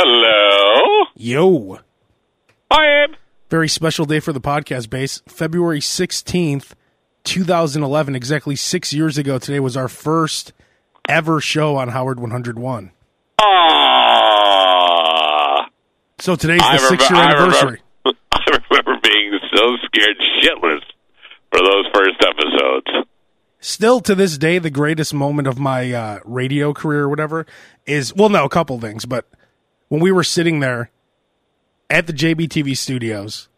Hello. Yo. Hi, Abe. Very special day for the podcast base. February 16th, 2011, exactly six years ago. Today was our first ever show on Howard 101. Ah. So today's the I six year I anniversary. remember- I remember being so scared shitless for those first episodes. Still to this day, the greatest moment of my uh, radio career or whatever is well, no, a couple things, but when we were sitting there at the JBTV studios,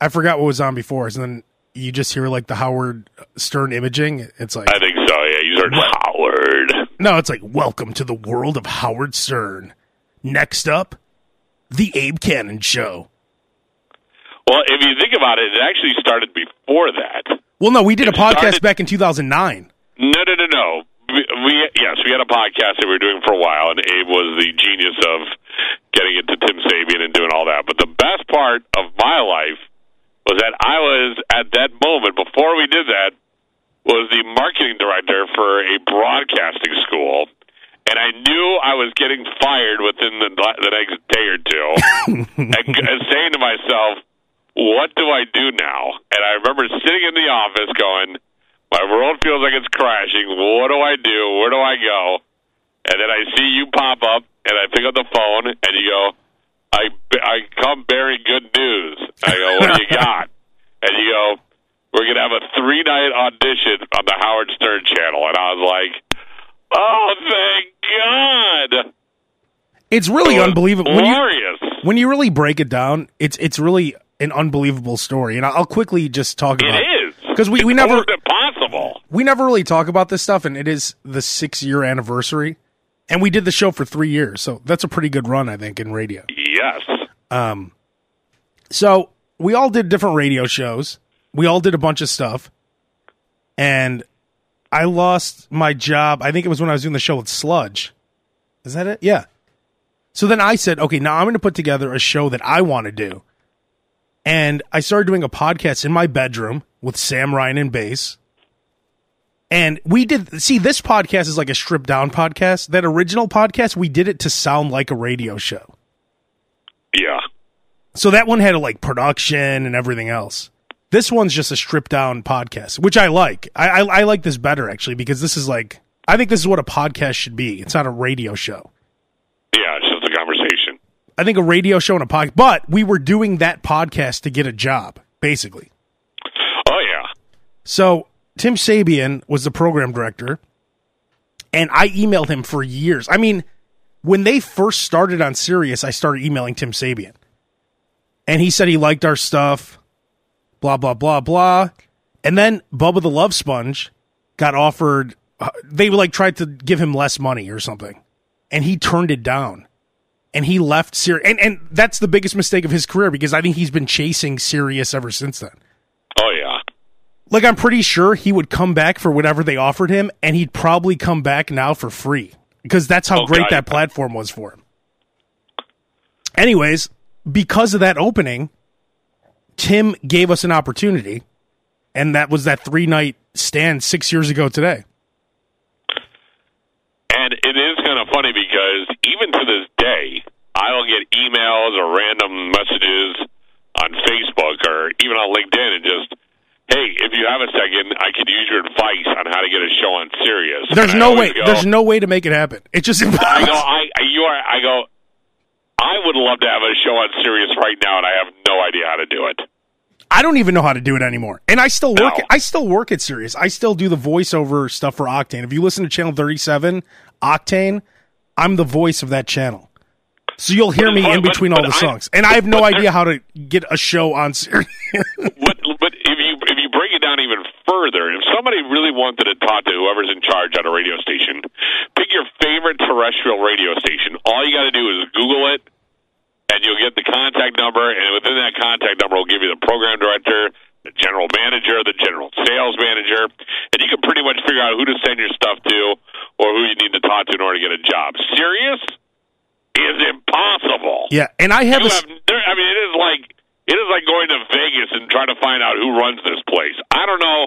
I forgot what was on before and then you just hear like the Howard Stern imaging. It's like I think so. Yeah, you heard Howard. No, it's like, welcome to the world of Howard Stern. Next up, the Abe Kanan Show. Well, if you think about it, it actually started before that. Well, no, we did a podcast started- back in 2009. No, no, no, no. We, we yes, we had a podcast that we were doing for a while, and Abe was the genius of getting into Tim Sabean and doing all that. But the best part of my life was that I was at that moment before we did that was the marketing director for a broadcasting school, and I knew I was getting fired within the the next day or two, and, and saying to myself, "What do I do now?" And I remember sitting in the office going. My world feels like it's crashing. What do I do? Where do I go? And then I see you pop up, and I pick up the phone, and you go, "I I come bearing good news." I go, "What do you got?" And you go, "We're gonna have a three night audition on the Howard Stern channel." And I was like, "Oh, thank God!" It's really It unbelievable. When you, Glorious. when you really break it down, it's it's really an unbelievable story. And I'll quickly just talk It about is 'Cause we- we It's never-. We never really talk about this stuff, and it is the six year anniversary. And we did the show for three years, so that's a pretty good run, I think, in radio. Yes. Um, so we all did different radio shows. We all did a bunch of stuff, and I lost my job. I think it was when I was doing the show with Sludge. Is that it? Yeah. So then I said, okay, now I'm going to put together a show that I want to do, and I started doing a podcast in my bedroom with Sam Ryan and bass. And we did see this podcast is like a stripped down podcast. That original podcast, we did it to sound like a radio show. Yeah. So that one had a like production and everything else. This one's just a stripped down podcast, which I like. I, I I like this better actually because this is like I think this is what a podcast should be. It's not a radio show. Yeah. It's just a conversation. I think a radio show and a podcast. But we were doing that podcast to get a job, basically. Oh yeah. So Tim Sabean was the program director, and I emailed him for years. I mean, when they first started on Sirius, I started emailing Tim Sabean, and he said he liked our stuff, blah blah blah blah. And then Bubba the Love Sponge got offered. uh, They like tried to give him less money or something, and he turned it down. And he left Sirius, and and that's the biggest mistake of his career because I think he's been chasing Sirius ever since then Oh yeah. Like I'm pretty sure he would come back for whatever they offered him, and he'd probably come back now for free because that's how Oh, great God. that platform was for him. Anyways, because of that opening, Tim gave us an opportunity, and that was that three night stand six years ago today. And it is kind of funny because even to this day, I'll get emails or random messages on Facebook or even on LinkedIn and just, hey, if you have a second, I could use your advice on how to get a show on Sirius. There's And no way. Go, There's no way to make it happen. It's just I go. I, you are, I go, I would love to have a show on Sirius right now, and I have no idea how to do it. I don't even know how to do it anymore. And I still work. No. I still work at Sirius. I still do the voiceover stuff for Octane. If you listen to channel 37, Octane, I'm the voice of that channel. So you'll hear me in between but all the I- songs, and I have no idea how to get a show on Sirius. but but if you if you break it down even further, if somebody really wanted to talk to whoever's in charge at a radio station, pick your favorite terrestrial radio station. All you got to do is Google it, and you'll get the contact number, and within that contact number will give you the program director, the general manager, the general sales manager, and you can pretty much figure out who to send your stuff to or who you need to talk to in order to get a job. Serious is impossible. yeah, and I have You a. have, I mean, it is like it is like going to Vegas and trying to find out who runs this place. I don't know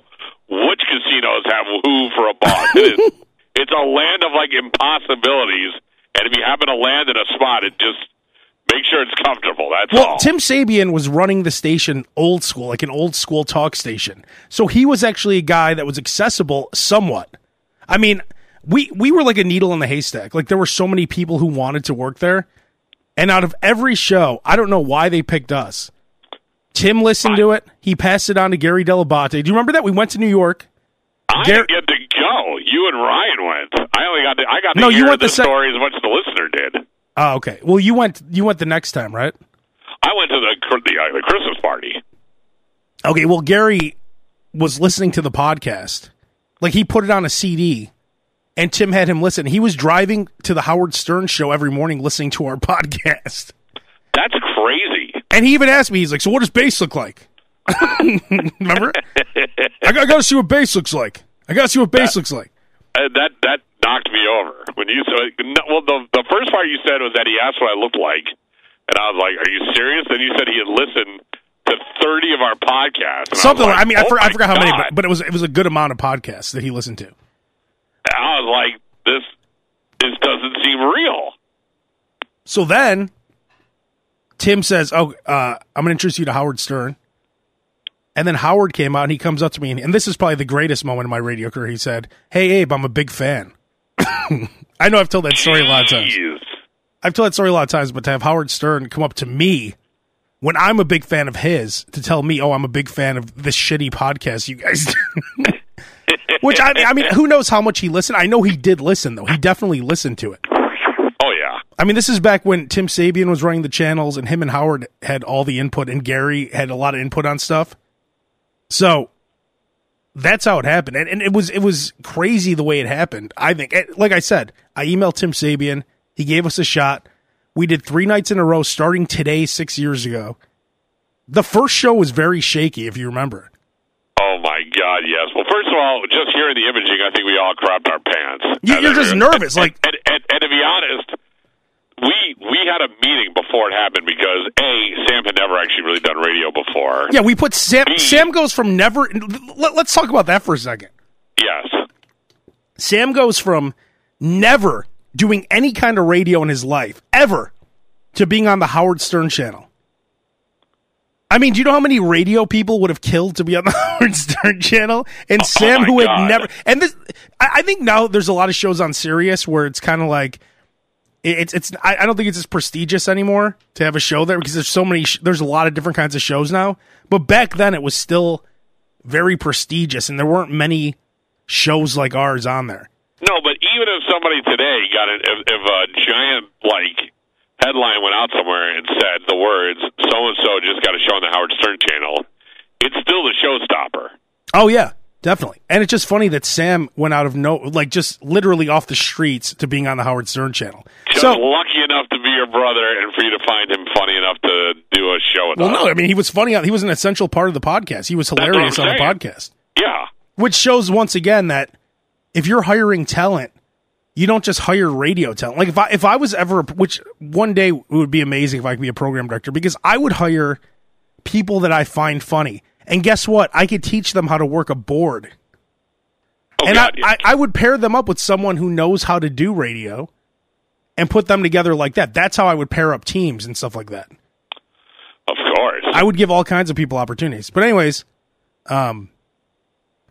which casinos have who for a boss. It is, it's a land of like impossibilities, and if you happen to land in a spot, it just Make sure it's comfortable. That's Well, all. Tim Sabean was running the station old school, like an old school talk station. So he was actually a guy that was accessible somewhat. I mean, we we were like a needle in the haystack. Like there were so many people who wanted to work there. And out of every show, I don't know why they picked us. Tim listened to it. He passed it on to Gary Dell'Abate. Do you remember that? We went to New York. I Gar- didn't get to go. You and Ryan went. I only got to, I got to No, you went the the sec- story as much as the listener did. Oh, okay. Well, you went you went the next time, right? I went to the the, uh, the Christmas party. Okay, well, Gary was listening to the podcast. Like he put it on a CD and Tim had him listen. He was driving to the Howard Stern show every morning listening to our podcast. That's crazy. And he even asked me, he's like, So what does bass look like? Remember? I got, I got to see what bass looks like. I got to see what bass looks like. Uh, that that knocked me over when you said. Well, the the first part you said was that he asked what I looked like, and I was like, "Are you serious?" Then you said he had listened to thirty of our podcasts. Something I, like, I mean, I, "Oh for, I forgot how many, but, but it was it was a good amount of podcasts that he listened to. I was like, "This this doesn't seem real." So then Tim says, "Oh, uh, I'm going to introduce you to Howard Stern." And then Howard came out and he comes up to me, and, and this is probably the greatest moment in my radio career. He said, "Hey Abe, I'm a big fan." I know I've told that story a lot of times. I've told that story a lot of times, but to have Howard Stern come up to me when I'm a big fan of his to tell me, "Oh, I'm a big fan of this shitty podcast you guys." do." Which I, I mean, who knows how much he listened? I know he did listen though. He definitely listened to it. I mean, this is back when Tim Sabean was running the channels and him and Howard had all the input and Gary had a lot of input on stuff. So that's how it happened. And, and it was, it was crazy the way it happened. I think, like I said, I emailed Tim Sabean. He gave us a shot. We did three nights in a row starting today, six years ago. The first show was very shaky, if you remember. Oh my God, yes. Well, first of all, just hearing the imaging, I think we all crapped our pants. You- you're just nervous, and, like- and, and, and to be honest, we we had a meeting before it happened because a Sam had never actually really done radio before. Yeah, we put Sam. Me. Sam goes from never. Let, let's talk about that for a second. Yes. Sam goes from never doing any kind of radio in his life ever to being on the Howard Stern channel. I mean, do you know how many radio people would have killed to be on the Howard Stern channel? And oh Sam, Oh, who had God. never, and this, I, I think now there's a lot of shows on Sirius where it's kind of like, it's, it's, I, don't think it's as prestigious anymore to have a show there because there's so many, sh- there's a lot of different kinds of shows now. But back then it was still very prestigious and there weren't many shows like ours on there. No, but even if somebody today got it, if, if a giant like headline went out somewhere and said the words "so and so just got a show on the Howard Stern channel," it's still the showstopper. Oh yeah, definitely. And it's just funny that Sam went out of no, like just literally off the streets to being on the Howard Stern channel. Just So, lucky enough to be your brother and for you to find him funny enough to do a show with well, no, I mean he was funny. He was an essential part of the podcast. He was hilarious on the podcast, Yeah. which shows once again that if you're hiring talent, you don't just hire radio talent. Like if I if I was ever, which one day it would be amazing if I could be a program director because I would hire people that I find funny. And guess what? I could teach them how to work a board. Oh, and God, I, I, I would pair them up with someone who knows how to do radio and put them together like that. That's how I would pair up teams and stuff like that. of course. I would give all kinds of people opportunities. But anyways, um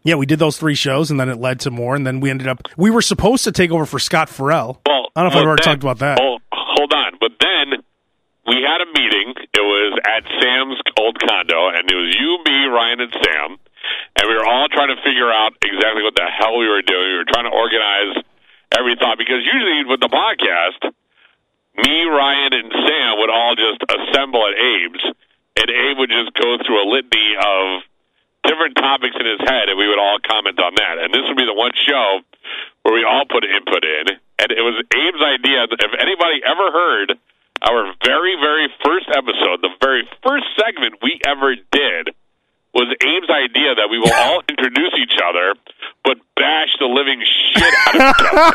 yeah, we did those three shows and then it led to more and then we ended up we were supposed to take over for Scott Ferrall. Well, I don't know if well, I've already then- talked about that. Hold, hold on, but then we had a meeting. It was at Sam's old condo, and it was you, me, Ryan, and Sam, and we were all trying to figure out exactly what the hell we were doing. We were trying to organize every thought because usually with the podcast, me, Ryan, and Sam would all just assemble at Abe's, and Abe would just go through a litany of different topics in his head, and we would all comment on that. And this would be the one show where we all put input in, and it was Abe's idea. If anybody ever heard very, very first episode, the very first segment we ever did, was Abe's idea that we will all introduce each other, but bash the living shit out of each other.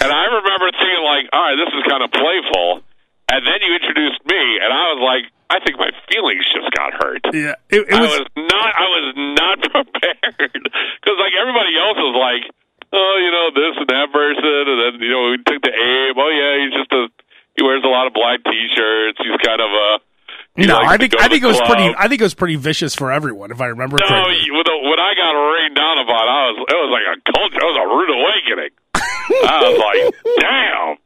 and I remember thinking, like, all right, this is kind of playful. And then you introduced me, and I was like, I think my feelings just got hurt. Yeah, it, it I was was not. I was not prepared because like everybody else was like, oh, you know, this and that person, and then you know we took the Abe. Oh yeah, he's just a he wears a lot of black T-shirts. He's kind of a. he No, likes I think I think it was pretty. I think it was pretty vicious for everyone, if I remember No, correctly. you- when, I got rained down about, I was it was like a culture. It was a rude awakening. I was like, damn.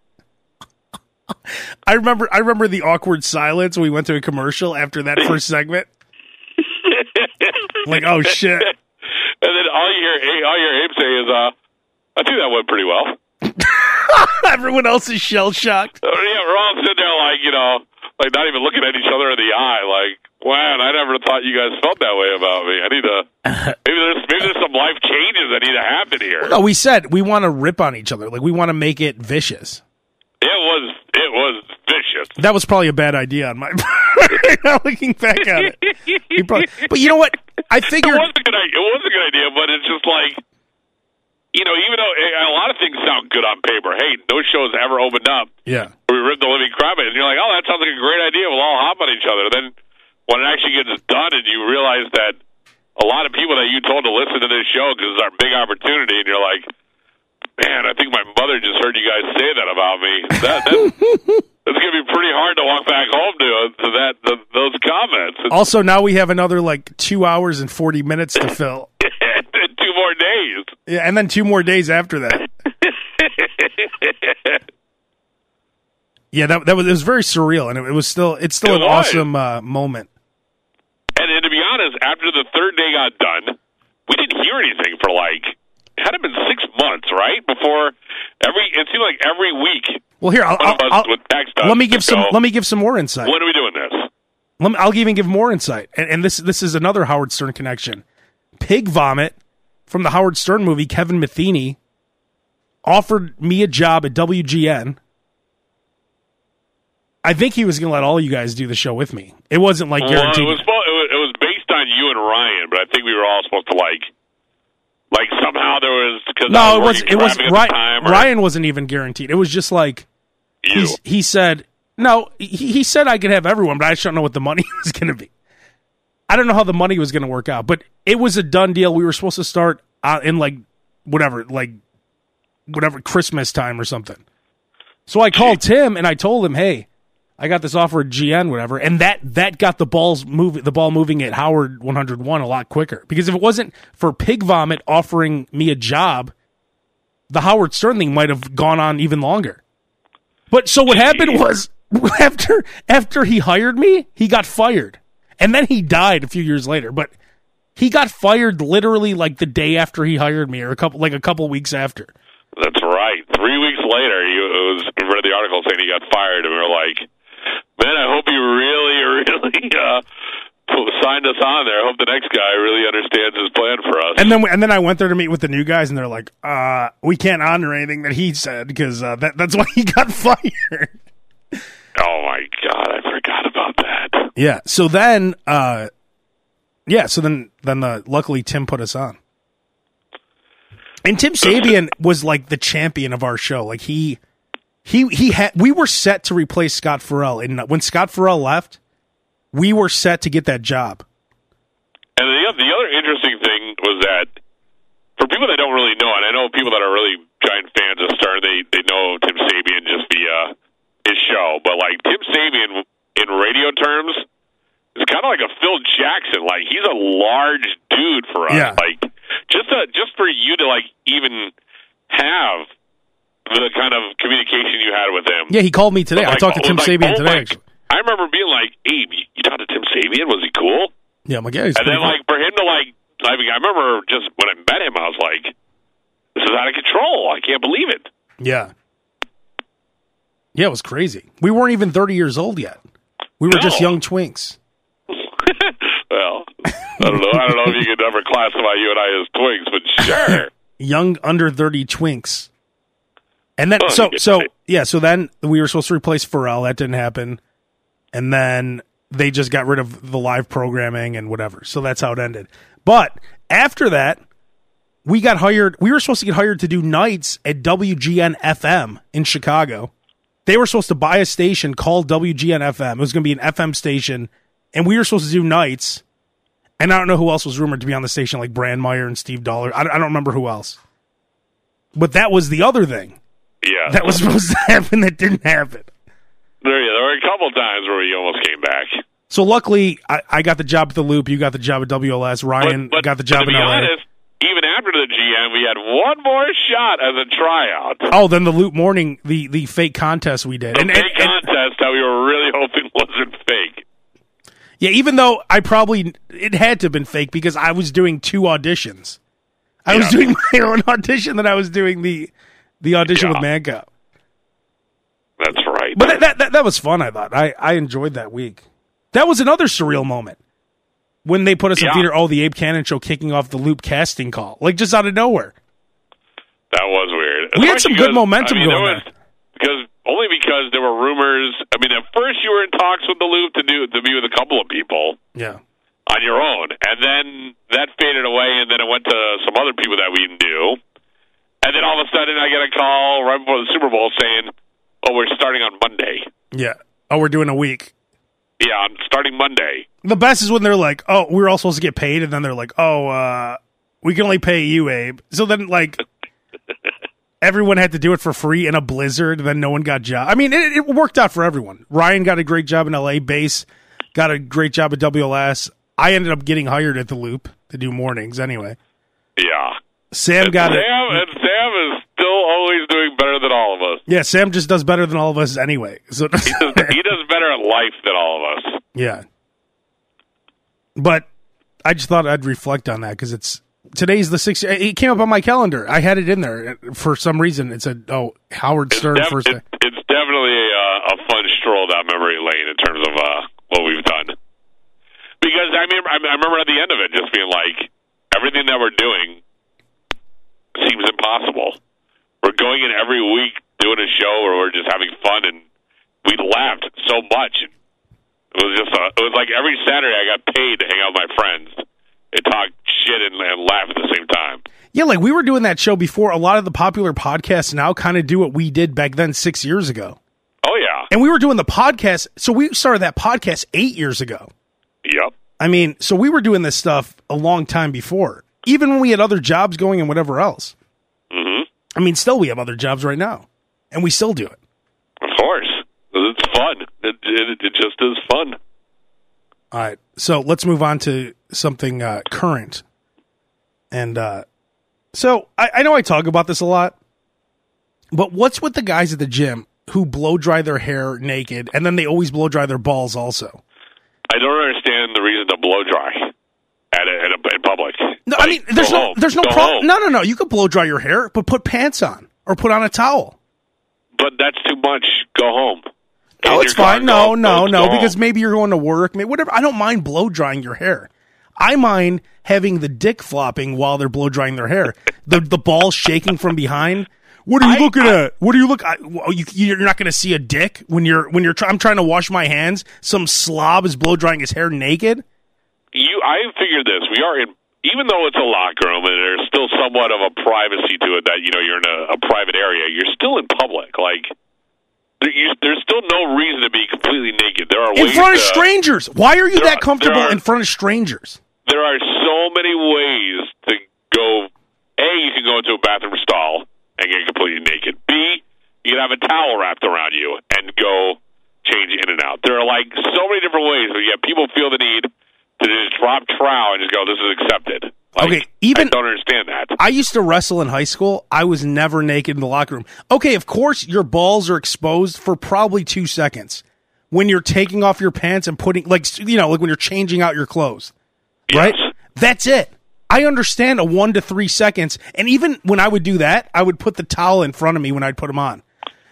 I remember. I remember the awkward silence when we went to a commercial after that first segment. like, oh shit! And then all you hear, all you hear Abe say is, "Uh, I think that went pretty well." Everyone else is shell shocked. So, yeah, we're all sitting there like you know, like not even looking at each other in the eye. Like, man, I never thought you guys felt that way about me. I need to maybe there's maybe there's some life changes that need to happen here. No, we said we want to rip on each other. Like we want to make it vicious. It was it was vicious. That was probably a bad idea on my part. looking back at it. Probably, but you know what? I It was a good idea. It was a good idea, but it's just like, you know, even though eh, a lot of things sound good on paper. Hey, no show's ever opened up. Yeah. We ripped the living crap out, and you're like, oh, that sounds like a great idea. We'll all hop on each other. Then when it actually gets done, and you realize that a lot of people that you told to listen to this show because it's our big opportunity, and you're like, man, I think my mother just heard you guys say that about me. That, that it's gonna be pretty hard to walk back home to to that to those comments. Also, now we have another like two hours and forty minutes to fill. Two more days. Yeah, and then two more days after that. Yeah, that that was it was very surreal, and it, it was still it's still It an was. awesome uh, moment. And, and to be honest, after the third day got done, we didn't hear anything for like it had it been six months, right? Before every it seemed like every week Well, here I'll, I'll, I'll- let me give some go, let me give some more insight. When are we doing this? Let me, I'll even give more insight, and, and this this is another Howard Stern connection. Pig vomit from the Howard Stern movie. Kevin Metheny offered me a job at WGN. I think he was going to let all you guys do the show with me. It wasn't like Well, guaranteed. it was, spo- it was it was based on you and Ryan, but I think we were all supposed to like like somehow there was because no, it was it was Ryan, or Ryan wasn't even guaranteed. It was just like he said no. He, he said I could have everyone, but I just don't know what the money was going to be. I don't know how the money was going to work out, but it was a done deal. We were supposed to start uh, in like whatever, like whatever Christmas time or something. So I called Tim and I told him, "Hey, I got this offer at GN, whatever," and that that got the balls move the ball moving at Howard 101 a lot quicker. Because if it wasn't for Pig Vomit offering me a job, the Howard Stern thing might have gone on even longer. But so what happened was after after he hired me, he got fired. And then he died a few years later, but he got fired literally like the day after he hired me or a couple like a couple weeks after. That's right. Three weeks later, you it was read the article saying he got fired, and we were like, "Man, I hope he really, really uh, signed us on there. I hope the next guy really understands his plan for us." And then and then I went there to meet with the new guys and they're like, "Uh, we can't honor anything that he said because uh, that that's why he got fired." Oh my god, I forgot about that. Yeah. So then uh yeah, so then then the luckily Tim put us on. And Tim Sabean was like the champion of our show. Like he he he had we were set to replace Scott Ferrall and when Scott Ferrall left, we were set to get that job. And the, the other interesting thing was that for people that don't really know, and I know people that are really giant fans of Stern, they they know Tim Sabean just via his show, but like Tim Sabean in radio terms is kind of like a Phil Jackson. Like he's a large dude for us. Yeah. Like just to, just for you to like even have the kind of communication you had with him. Yeah, he called me today. I talked to oh, Tim like, Sabean oh today my- I remember being like, "Abe, you- you talked to Tim Sabean? Was he cool?" Yeah, I'm like, yeah, And then, cool. like, for him to, like, I mean, I remember just when I met him, I was like, this is out of control. I can't believe it. Yeah. Yeah, it was crazy. We weren't even 30 years old yet. We were No. just young twinks. well, I don't know. I don't know if you could ever classify you and I as twinks, but sure. young under 30 twinks. And then Oh, so so it. yeah, so then we were supposed to replace Ferrall. That didn't happen. And then they just got rid of the live programming and whatever. So that's how it ended. But after that, we got hired. We were supposed to get hired to do nights at WGN FM in Chicago. They were supposed to buy a station called WGN FM. It was going to be an FM station, and we were supposed to do nights. And I don't know who else was rumored to be on the station, like Brandmeier and Steve Dollar. I don't, I don't remember who else. But that was the other thing Yeah. that was supposed to happen that didn't happen. There, yeah, there were a couple times where we almost came back. So luckily, I, I got the job at the Loop. You got the job at WLS. Ryan but, but, got the job but to in be LA. honest, even after the GM, we had one more shot as a tryout. oh, then the Loop morning, the the fake contest we did, The and, big and- and- contest that we were really hoping wasn't fake. yeah, even though I probably it had to have been fake because I was doing two auditions. I was Yeah. doing my own audition, then I was doing the the audition Yeah. with Mancow. That's right. But that, that that that was fun. I thought I I enjoyed that week. That was another surreal moment when they put us in theater. Oh, the Abe Kanan show kicking off the Loop casting call, like just out of nowhere. That was weird. We had some good momentum I mean, going there was, Because only because there were rumors. I mean, at first you were in talks with the Loop to do to be with a couple of people Yeah. on your own, and then that faded away, and then it went to some other people that we knew, and then all of a sudden I get a call right before the Super Bowl saying, "Oh, we're starting on Monday." Yeah. Oh, we're doing a week. Yeah, starting Monday. The best is when they're like, "Oh, we're all supposed to get paid," and then they're like, "Oh, uh, we can only pay you, Abe." So then, like, everyone had to do it for free in a blizzard. Then no one got job. I mean, it, it worked out for everyone. Ryan got a great job in L.A. Base got a great job at WLS. I ended up getting hired at the Loop to do mornings anyway. Yeah. Sam got Sam it. and Sam is always doing better than all of us. Yeah, Sam just does better than all of us anyway. So He does, he does better at life than all of us. Yeah. But I just thought I'd reflect on that because it's today's the sixth. It came up on my calendar. I had it in there for some reason. It said, "Oh, Howard Stern Def- first." it- it's definitely a, a fun stroll down memory lane in terms of uh, what we've done. Because I mean, I I remember at the end of it just being like, everything that we're doing seems impossible. We're going in every week doing a show where we're just having fun, and we laughed so much. It was just a, it was like every Saturday I got paid to hang out with my friends and talk shit and, and laugh at the same time. yeah, like we were doing that show before. A lot of the popular podcasts now kind of do what we did back then six years ago, Oh yeah, and we were doing the podcast. So we started that podcast eight years ago. yep. I mean, so we were doing this stuff a long time before, even when we had other jobs going and whatever else. I mean, still we have other jobs right now, and we still do it. Of course, it's fun. It, it it just is fun. All right. So let's move on to something uh, current. And uh, so I, I know I talk about this a lot, but what's with the guys at the gym who blow dry their hair naked and then they always blow dry their balls also? I don't understand the reason to blow dry at a, at a, in public. No, I mean, there's no, home. there's no problem. No, no, no. You could blow dry your hair, but put pants on or put on a towel. But that's too much. Go home. No, it's fine. No, no, no, because maybe you're going to work, maybe whatever. I don't mind blow drying your hair. I mind having the dick flopping while they're blow drying their hair. the the ball shaking from behind. What are you I- looking I- at? What are you look? I, you, you're not going to see a dick when you're when you're. Try, I'm trying to wash my hands. Some slob is blow drying his hair naked. You. I figured this. We are in. Even though it's a locker room and there's still somewhat of a privacy to it, that you know you're in a, a private area, you're still in public. Like there, you, there's still no reason to be completely naked. There are ways. In front of to, strangers. Why are you that are- comfortable are- in front of strangers? there are so many ways to go. A, you can go into a bathroom stall and get completely naked. B, you can have a towel wrapped around you and go change in and out. There are like so many different ways, but yet people feel the need to just drop trow and just go, "This is accepted." Like, Okay, even- I don't understand that. I used to wrestle in high school. I was never naked in the locker room. Okay, of course, your balls are exposed for probably two seconds when you're taking off your pants and putting, like, you know, like when you're changing out your clothes, right? That's it. I understand a one to three seconds. And even when I would do that, I would put the towel in front of me when I'd put them on.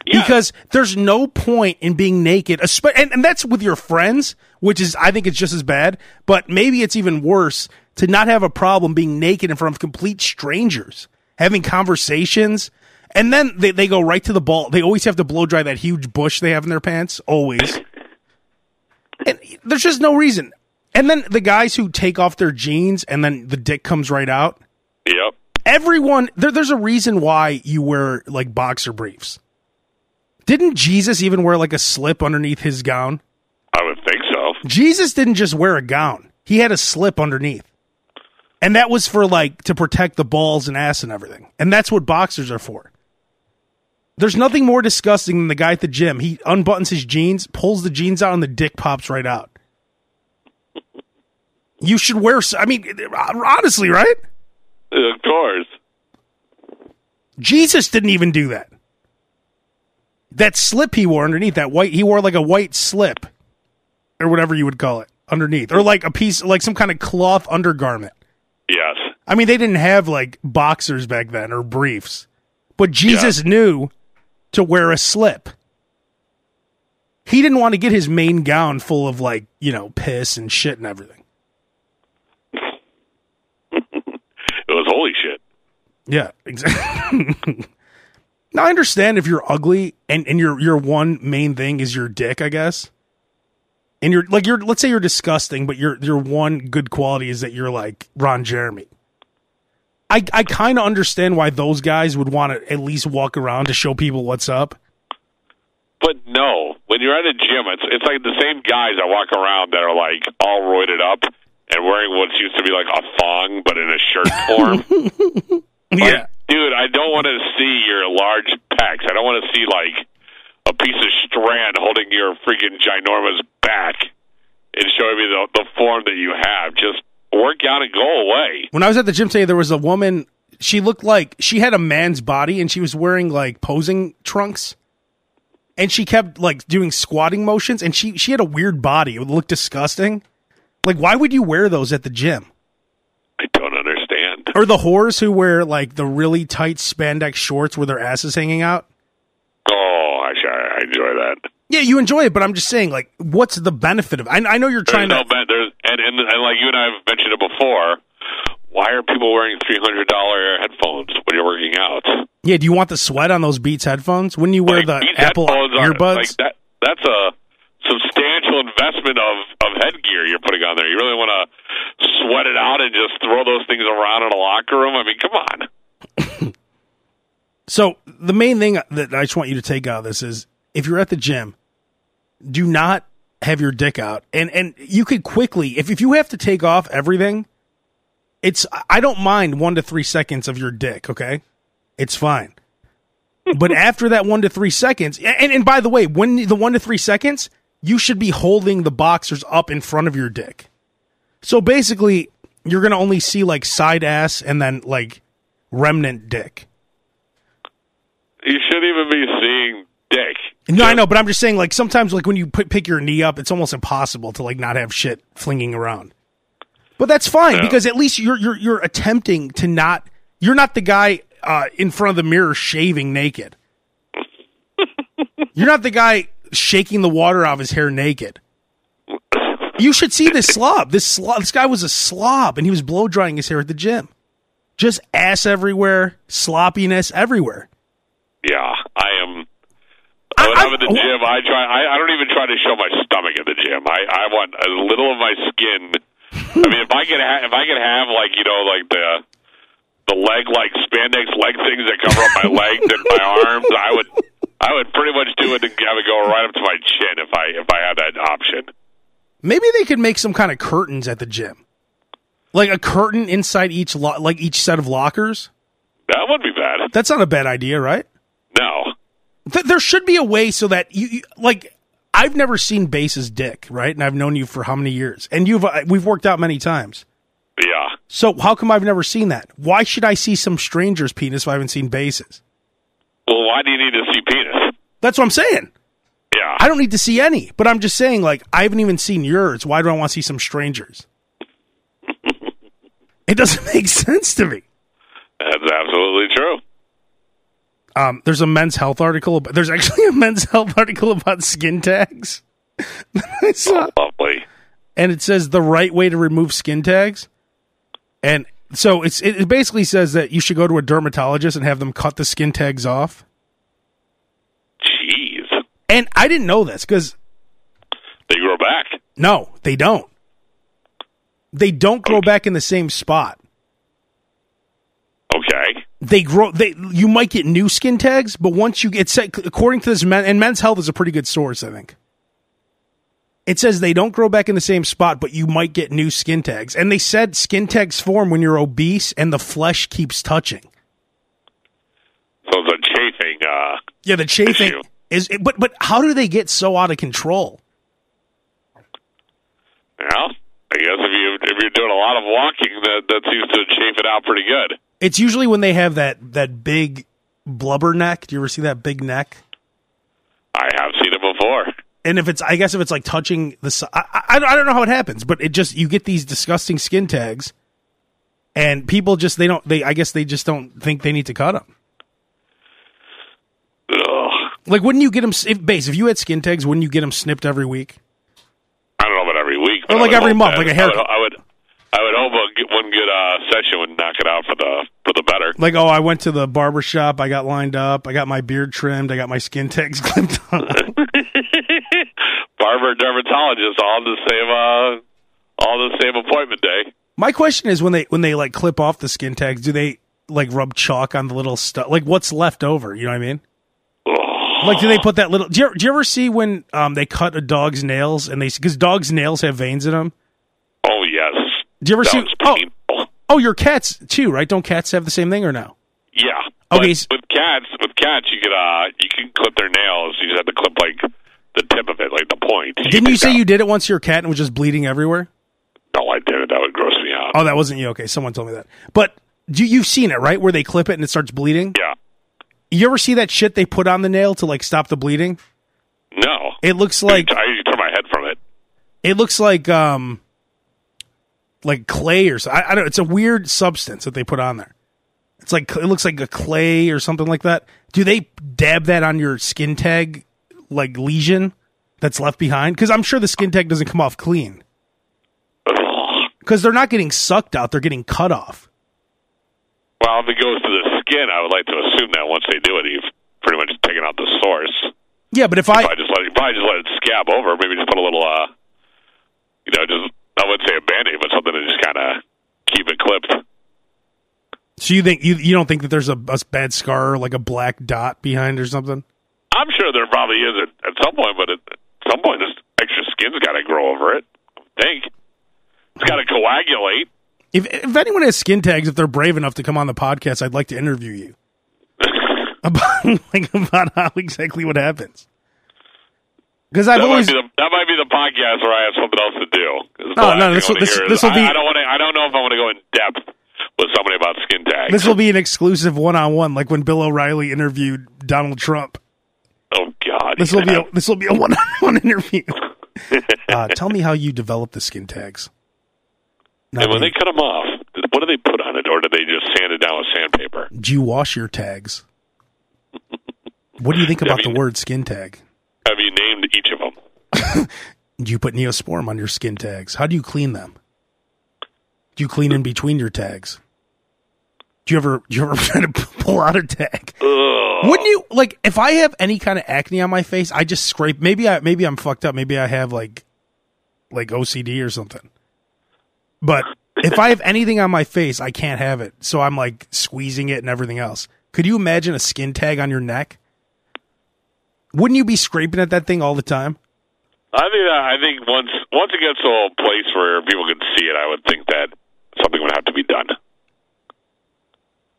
Yeah. Because there's no point in being naked, and, and that's with your friends, which is, I think it's just as bad, but maybe it's even worse to not have a problem being naked in front of complete strangers, having conversations, and then they, they go right to the ball. They always have to blow dry that huge bush they have in their pants, always. and there's just no reason. And then the guys who take off their jeans and then the dick comes right out. Yep. Everyone, there, there's a reason why you wear like boxer briefs. Didn't Jesus even wear like a slip underneath his gown? I would think so. Jesus didn't just wear a gown. He had a slip underneath. And that was for like to protect the balls and ass and everything. And that's what boxers are for. There's nothing more disgusting than the guy at the gym. He unbuttons his jeans, pulls the jeans out, and the dick pops right out. You should wear. I mean, honestly, right? Of course. Jesus didn't even do that. That slip he wore underneath that white, he wore like a white slip, or whatever you would call it underneath, or like a piece, like some kind of cloth undergarment. Yes. I mean, they didn't have like boxers back then or briefs, but Jesus knew to wear a slip. He didn't want to get his main gown full of like, you know, piss and shit and everything. It was holy shit. Yeah, exactly. now I understand if you're ugly and, and your your one main thing is your dick, I guess. And you're like you're let's say you're disgusting, but your your one good quality is that you're like Ron Jeremy. I I kind of understand why those guys would want to at least walk around to show people what's up. But no, when you're at a gym, it's it's like the same guys that walk around that are like all roided up and wearing what used to be like a thong, but in a shirt form. Like, yeah. Dude, I don't want to see your large pecs. I don't want to see like a piece of strand holding your freaking ginormous back and showing me the the form that you have. Just work out and go away. When I was at the gym today, there was a woman. She looked like she had a man's body, and she was wearing like posing trunks. And she kept like doing squatting motions, and she she had a weird body. It looked disgusting. Like, why would you wear those at the gym? Or the whores who wear like the really tight spandex shorts with their asses hanging out. Oh, I I enjoy that. Yeah, you enjoy it, but I'm just saying, like, what's the benefit of? I, I know you're trying no to. bet. There's and, and and like you and I have mentioned it before. Why are people wearing three hundred dollar headphones when you're working out? Yeah, do you want the sweat on those Beats headphones? Wouldn't you wear Like, the these Apple headphones are- earbuds? Like that. That's a substantial investment of of headgear you're putting on there. You really want to sweat it out and just throw those things around in a locker room? I mean, come on. So the main thing that I just want you to take out of this is if you're at the gym, do not have your dick out. And and you could quickly if if you have to take off everything, it's I don't mind 1 to 3 seconds of your dick, okay? It's fine. but after that 1 to 3 seconds, and and by the way, when the 1 to 3 seconds, you should be holding the boxers up in front of your dick. So basically, you're going to only see like side ass and then like remnant dick. You shouldn't even be seeing dick. No, I know, but I'm just saying, like sometimes, like when you put, pick your knee up, it's almost impossible to like not have shit flinging around. But that's fine Yeah. because at least you're you're you're attempting to not. You're not the guy uh, in front of the mirror shaving naked. you're not the guy shaking the water off his hair naked. You should see this slob. This slob. This guy was a slob, and he was blow drying his hair at the gym. Just ass everywhere, sloppiness everywhere. Yeah, I am. When I- I'm at the oh, gym, I try. I, I don't even try to show my stomach at the gym. I I want a little of my skin. I mean, if I could have, if I could have like you know like the the leg like spandex leg things that cover up my legs and my arms, I would I would pretty much do it and have it go right up to my chin if I if I had that option. Maybe they could make some kind of curtains at the gym, like a curtain inside each lo- like each set of lockers. That wouldn't be bad. That's not a bad idea, right? No, Th- there should be a way so that you, you like. I've never seen Base's dick, right? And I've known you for how many years? And you've uh, we've worked out many times. yeah. So how come I've never seen that? Why should I see some stranger's penis if I haven't seen Base's? Well, why do you need to see penis? That's what I'm saying. Yeah, I don't need to see any, but I'm just saying, like, I haven't even seen yours. Why do I want to see some strangers? it doesn't make sense to me. that's absolutely true. Um, there's a men's health article. About, there's actually a men's health article about skin tags. I saw, Lovely. and it says the right way to remove skin tags. And so it's it, basically says that you should go to a dermatologist and have them cut the skin tags off. Jeez, And I didn't know this because they grow back. no, they don't. They don't grow back in the same spot. Okay. they grow they you might get new skin tags but once you get set according to this men and men's health is a pretty good source i think it says they don't grow back in the same spot but you might get new skin tags and they said skin tags form when you're obese and the flesh keeps touching So the chafing Uh, Yeah, the chafing issue. is. But but how do they get so out of control? well, I guess if you if you're doing a lot of walking, that that seems to chafe it out pretty good. It's usually when they have that that big blubber neck. Do you ever see that big neck? I have seen it before. And if it's, I guess if it's like touching the, I, I, I don't know how it happens, but it just you get these disgusting skin tags, and people just they don't they I guess they just don't think they need to cut them. Ugh. Like, wouldn't you get them? If base, if you had skin tags, wouldn't you get them snipped every week? I don't know about every week, but Or like every month, that- like a haircut. I would, I would hope one good uh, session would knock it out for the for the better. Like, oh, I went to the barber shop, I got lined up, I got my beard trimmed, I got my skin tags clipped on. Barber, dermatologist, all the same, uh, all the same appointment day. My question is when they when they like clip off the skin tags, do they like rub chalk on the little stuff? Like, what's left over? You know what I mean? Like, do they put that little? Do you, do you ever see when um they cut a dog's nails and they because dogs' nails have veins in them? Oh yes. Do you ever see? Oh, oh, your cats too, right? Don't cats have the same thing or no? Yeah. Okay, But with cats, with cats, you could uh, you can clip their nails. You just have to clip like the tip of it, like the point. Didn't you pick say out- you did it once your cat and was just bleeding everywhere? No, I didn't. That would gross me out. Oh, that wasn't you. Okay, someone told me that. But do, you've seen it, right? Where they clip it and it starts bleeding. yeah. You ever see that shit they put on the nail to like stop the bleeding? No. It looks like I usually turn my head from it. it looks like um like clay or so. I, I don't. It's a weird substance that they put on there. It's like it looks like a clay or something like that. Do they dab that on your skin tag like lesion that's left behind? Because I'm sure the skin tag doesn't come off clean. Because they're not getting sucked out; they're getting cut off. Well, if it goes to the skin, I would like to assume that once they do it, you've pretty much taken out the source. Yeah, but if I just let it, probably just let it scab over. Maybe just put a little, uh, you know, just I wouldn't say a band-aid, but something to just kind of keep it clipped. so you think you you don't think that there's a, a bad scar like a black dot behind or something? I'm sure there probably is at, at some point, but at, at some point, this extra skin's got to grow over it. I think it's got to coagulate. If if anyone has skin tags, if they're brave enough to come on the podcast, I'd like to interview you about like about how exactly what happens. Because I've That might, always be the, that might be the podcast where I have something else to do. No, no, this will- this- this will I- be- I don't want to. I don't know if I want to go in depth with somebody about skin tags. this will be an exclusive one on one, like when Bill O'Reilly interviewed Donald Trump. oh God. This will be a, this will be a one on one interview. Uh, tell me how you develop the skin tags. Not And when me. they cut them off, what do they put on it, or do they just sand it down with sandpaper? Do you wash your tags? What do you think about I mean- the word skin tag? Have you named each of them? Do you put neosporin on your skin tags? How do you clean them? Do you clean in between your tags? Do you ever do you ever try to pull out a tag? Ugh. Wouldn't you like if I have any kind of acne on my face, I just scrape maybe I maybe I'm fucked up, maybe I have like like OCD or something. But if I have anything on my face, I can't have it. So I'm like squeezing it and everything else. Could you imagine a skin tag on your neck? Wouldn't you be scraping at that thing all the time? I think that, I think once once it gets to a place where people can see it, I would think that something would have to be done.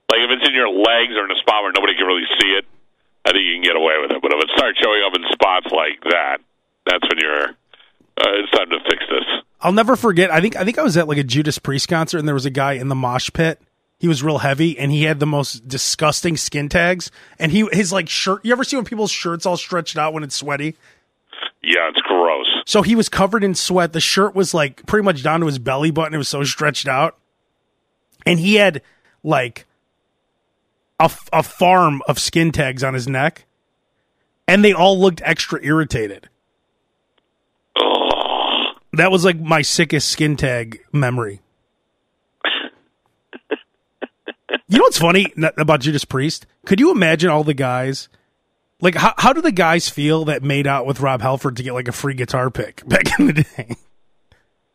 Like if it's in your legs or in a spot where nobody can really see it, I think you can get away with it. But if it starts showing up in spots like that, that's when you're. Uh, it's time to fix this. I'll never forget. I think I think I was at like a Judas Priest concert, and there was a guy in the mosh pit. He was real heavy, and he had the most disgusting skin tags. And he his like shirt. You ever see when people's shirts all stretched out when it's sweaty? Yeah, it's. So he was covered in sweat. The shirt was like pretty much down to his belly button. It was so stretched out, and he had like a, a farm of skin tags on his neck, and they all looked extra irritated. That was like my sickest skin tag memory. you know what's funny about Judas Priest? Could you imagine all the guys? Like, how, how do the guys feel that made out with Rob Halford to get like a free guitar pick back in the day?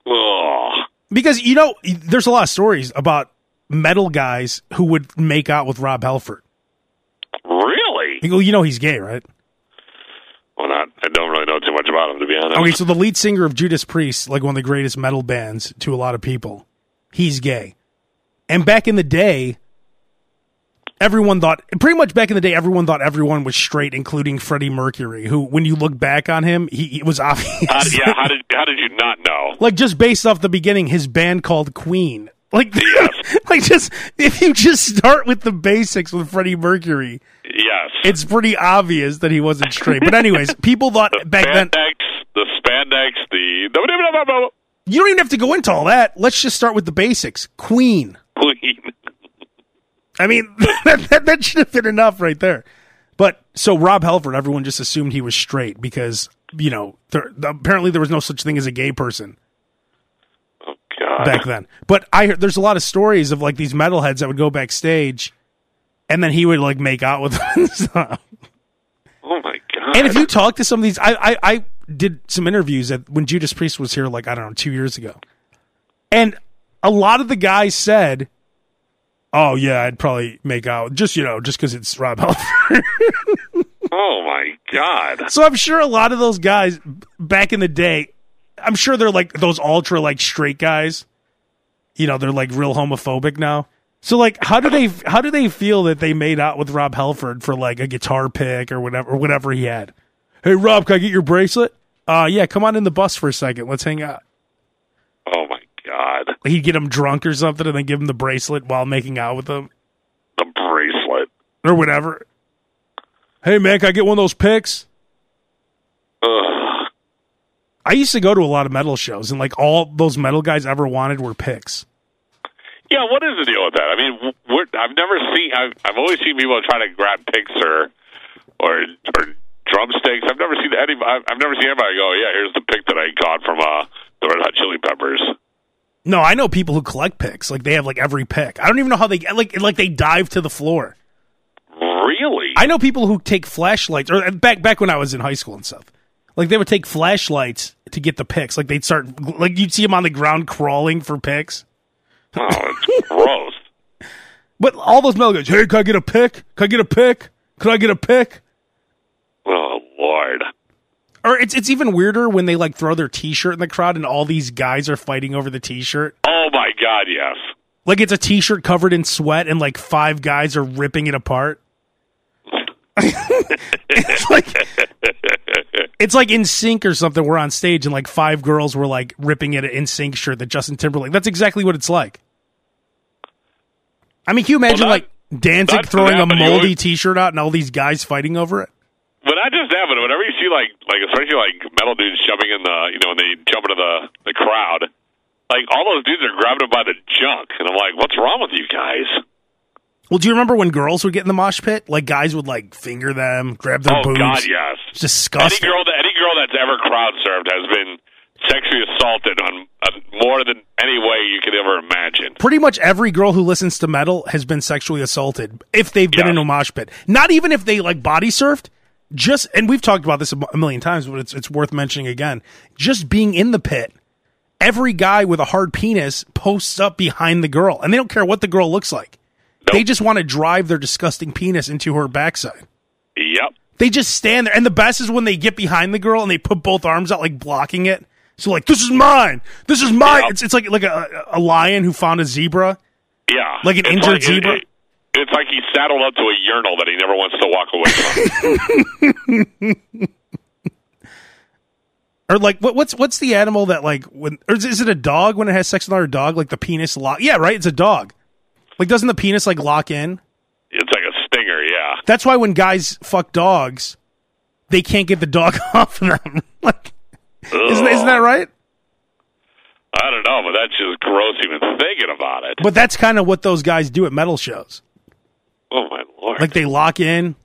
Ugh. Because, you know, there's a lot of stories about metal guys who would make out with Rob Halford. Really? You go, you know, he's gay, right? Well, not. I don't really know too much about him to be honest. Okay, so the lead singer of Judas Priest, like one of the greatest metal bands to a lot of people, he's gay. And back in the day, everyone thought pretty much back in the day everyone thought everyone was straight including freddie mercury who when you look back on him he, he was obvious How, yeah, how did how did you not know? like just based off the beginning his band called queen. Like Yes. like just if you just start with the basics with freddie mercury Yes, it's pretty obvious that he wasn't straight. But anyways people thought back then spandex, the spandex, the. You don't even have to go into all that. Let's just start with the basics. Queen. Queen. I mean, that, that, that should have been enough right there. But so Rob Halford, everyone just assumed he was straight because you know there, apparently there was no such thing as a gay person Oh God. back then. But I there's a lot of stories of like these metalheads that would go backstage, and then he would like make out with them and stuff. oh my God. And if you talk to some of these, I, I I did some interviews at when Judas Priest was here, like I don't know, two years ago, and a lot of the guys said. Oh yeah, I'd probably make out just you know just because it's Rob Halford. oh my God. So I'm sure a lot of those guys back in the day, I'm sure they're like those ultra like straight guys. You know, they're like real homophobic now. So like, how do they how do they feel that they made out with Rob Halford for like a guitar pick or whatever or whatever he had? Hey Rob, can I get your bracelet? Uh yeah, come on in the bus for a second. Let's hang out. God. He'd get him drunk or something and then give him the bracelet while making out with them The bracelet. or whatever. Hey man, can I get one of those picks? Ugh. I used to go to a lot of metal shows, and like all those metal guys ever wanted were picks. Yeah, what is the deal with that? I mean, I've never seen. I've, I've always seen people try to grab picks or or or drumsticks. I've never seen any. I've, I've never seen anybody go, "Yeah, here's the pick that I got from uh, the Red Hot Chili Peppers." No, I know people who collect picks. Like they have like every pick. I don't even know how they like like they dive to the floor. Really? I know people who take flashlights or uh, back back when I was in high school and stuff. Like they would take flashlights to get the picks. Like they'd start like you'd see them on the ground crawling for picks. oh, it's gross. But all those metal guys, hey, can I get a pick? Can I get a pick? Can I get a pick? Oh Lord. Or it's it's even weirder when they like throw their T-shirt in the crowd and all these guys are fighting over the T-shirt. Oh my God. Yes. Like it's a T-shirt covered in sweat and like five guys are ripping it apart. it's like it's like NSYNC or something. We're on stage and like five girls were like ripping at an NSYNC shirt that Justin Timberlake. That's exactly what it's like. I mean, can you imagine Well, that- like Danzig throwing a moldy T-shirt out and all these guys fighting over it? But not just that, but whenever you see like like especially like metal dudes jumping in the you know when they jump into the the crowd, like all those dudes are grabbing them by the junk, and I'm like, what's wrong with you guys? Well, do you remember when girls would get in the mosh pit? Like guys would like finger them, grab their oh boobs. God, yes. It's disgusting. Any girl that any girl that's ever crowd served has been sexually assaulted on uh, more than any way you could ever imagine. Pretty much every girl who listens to metal has been sexually assaulted if they've been in a mosh pit. Not even if they like body surfed. Just and we've talked about this a million times, but it's it's worth mentioning again. Just being in the pit, every guy with a hard penis posts up behind the girl, and they don't care what the girl looks like. They just want to drive their disgusting penis into her backside. Yep. They just stand there, and the best is when they get behind the girl and they put both arms out, like blocking it. So, like, this is mine. This is mine. Yep. It's it's like like a, a lion who found a zebra. Yeah. Like an It's injured it- zebra? it- it's like he's saddled up to a urinal that he never wants to walk away from. Or like what, what's what's the animal that like when or is, is it a dog when it has sex with another dog? Like the penis lock? Yeah, right. It's a dog. Like doesn't the penis like lock in? it's like a stinger. Yeah. That's why when guys fuck dogs, they can't get the dog off of them. like isn't, isn't that right? I don't know, but that's just gross even thinking about it. But that's kind of what those guys do at metal shows. Oh my lord! Like they lock in.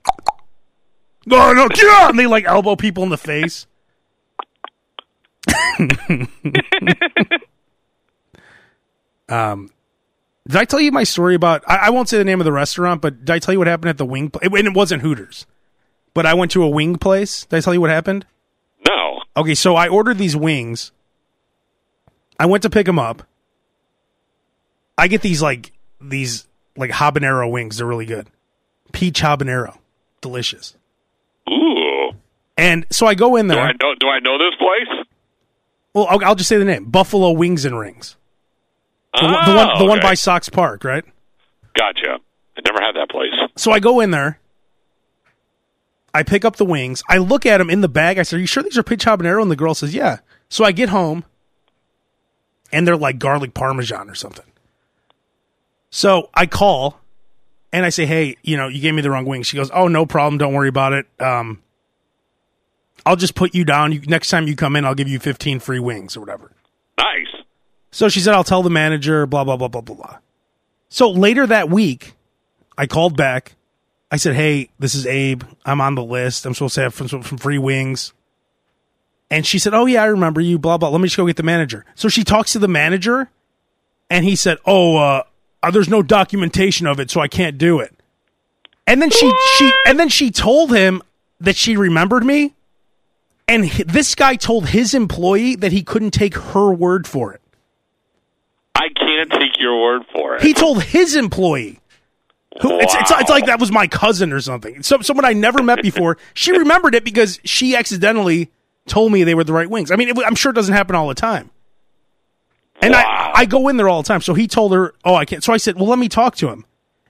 No, no, get out! And they like elbow people in the face. um, did I tell you my story about? I, I won't say the name of the restaurant, but did I tell you what happened at the wing? Pl- and it wasn't Hooters, but I went to a wing place. Did I tell you what happened? no. Okay, so I ordered these wings. I went to pick them up. I get these like these like habanero wings. They're really good. Peach habanero, delicious. Ooh. And so I go in Do there. I know? Do I know this place? well, I'll, I'll just say the name: Buffalo Wings and Rings. The, one- the Oh, one, the one by Sox Park, right? Gotcha. I never had that place. So I go in there. I pick up the wings. I look at them in the bag. I said, "Are you sure these are peach habanero?" And the girl says, "Yeah." So I get home, and they're like garlic parmesan or something. So I call, and I say, "Hey, you know, you gave me the wrong wings." She goes, "Oh, no problem. Don't worry about it. Um, I'll just put you down. You, next time you come in, I'll give you fifteen free wings or whatever." Nice. So she said, I'll tell the manager, blah, blah, blah, blah, blah, blah. So later that week, I called back. I said, Hey, this is Abe. I'm on the list. I'm supposed to have some, some free wings. And she said, Oh, yeah, I remember you, blah, blah. Let me just go get the manager. So she talks to the manager, and he said, Oh, uh, uh, there's no documentation of it, so I can't do it. And then she, she, and then she told him that she remembered me. And h- this guy told his employee that he couldn't take her word for it. I can't take your word for it. He told his employee. Who, it's, it's, it's like that was my cousin or something. So, someone I never met before. She remembered it because she accidentally told me they were the right wings. I mean, it, I'm sure it doesn't happen all the time. And Wow. I, I go in there all the time. So he told her, oh, I can't. So I said, well, let me talk to him.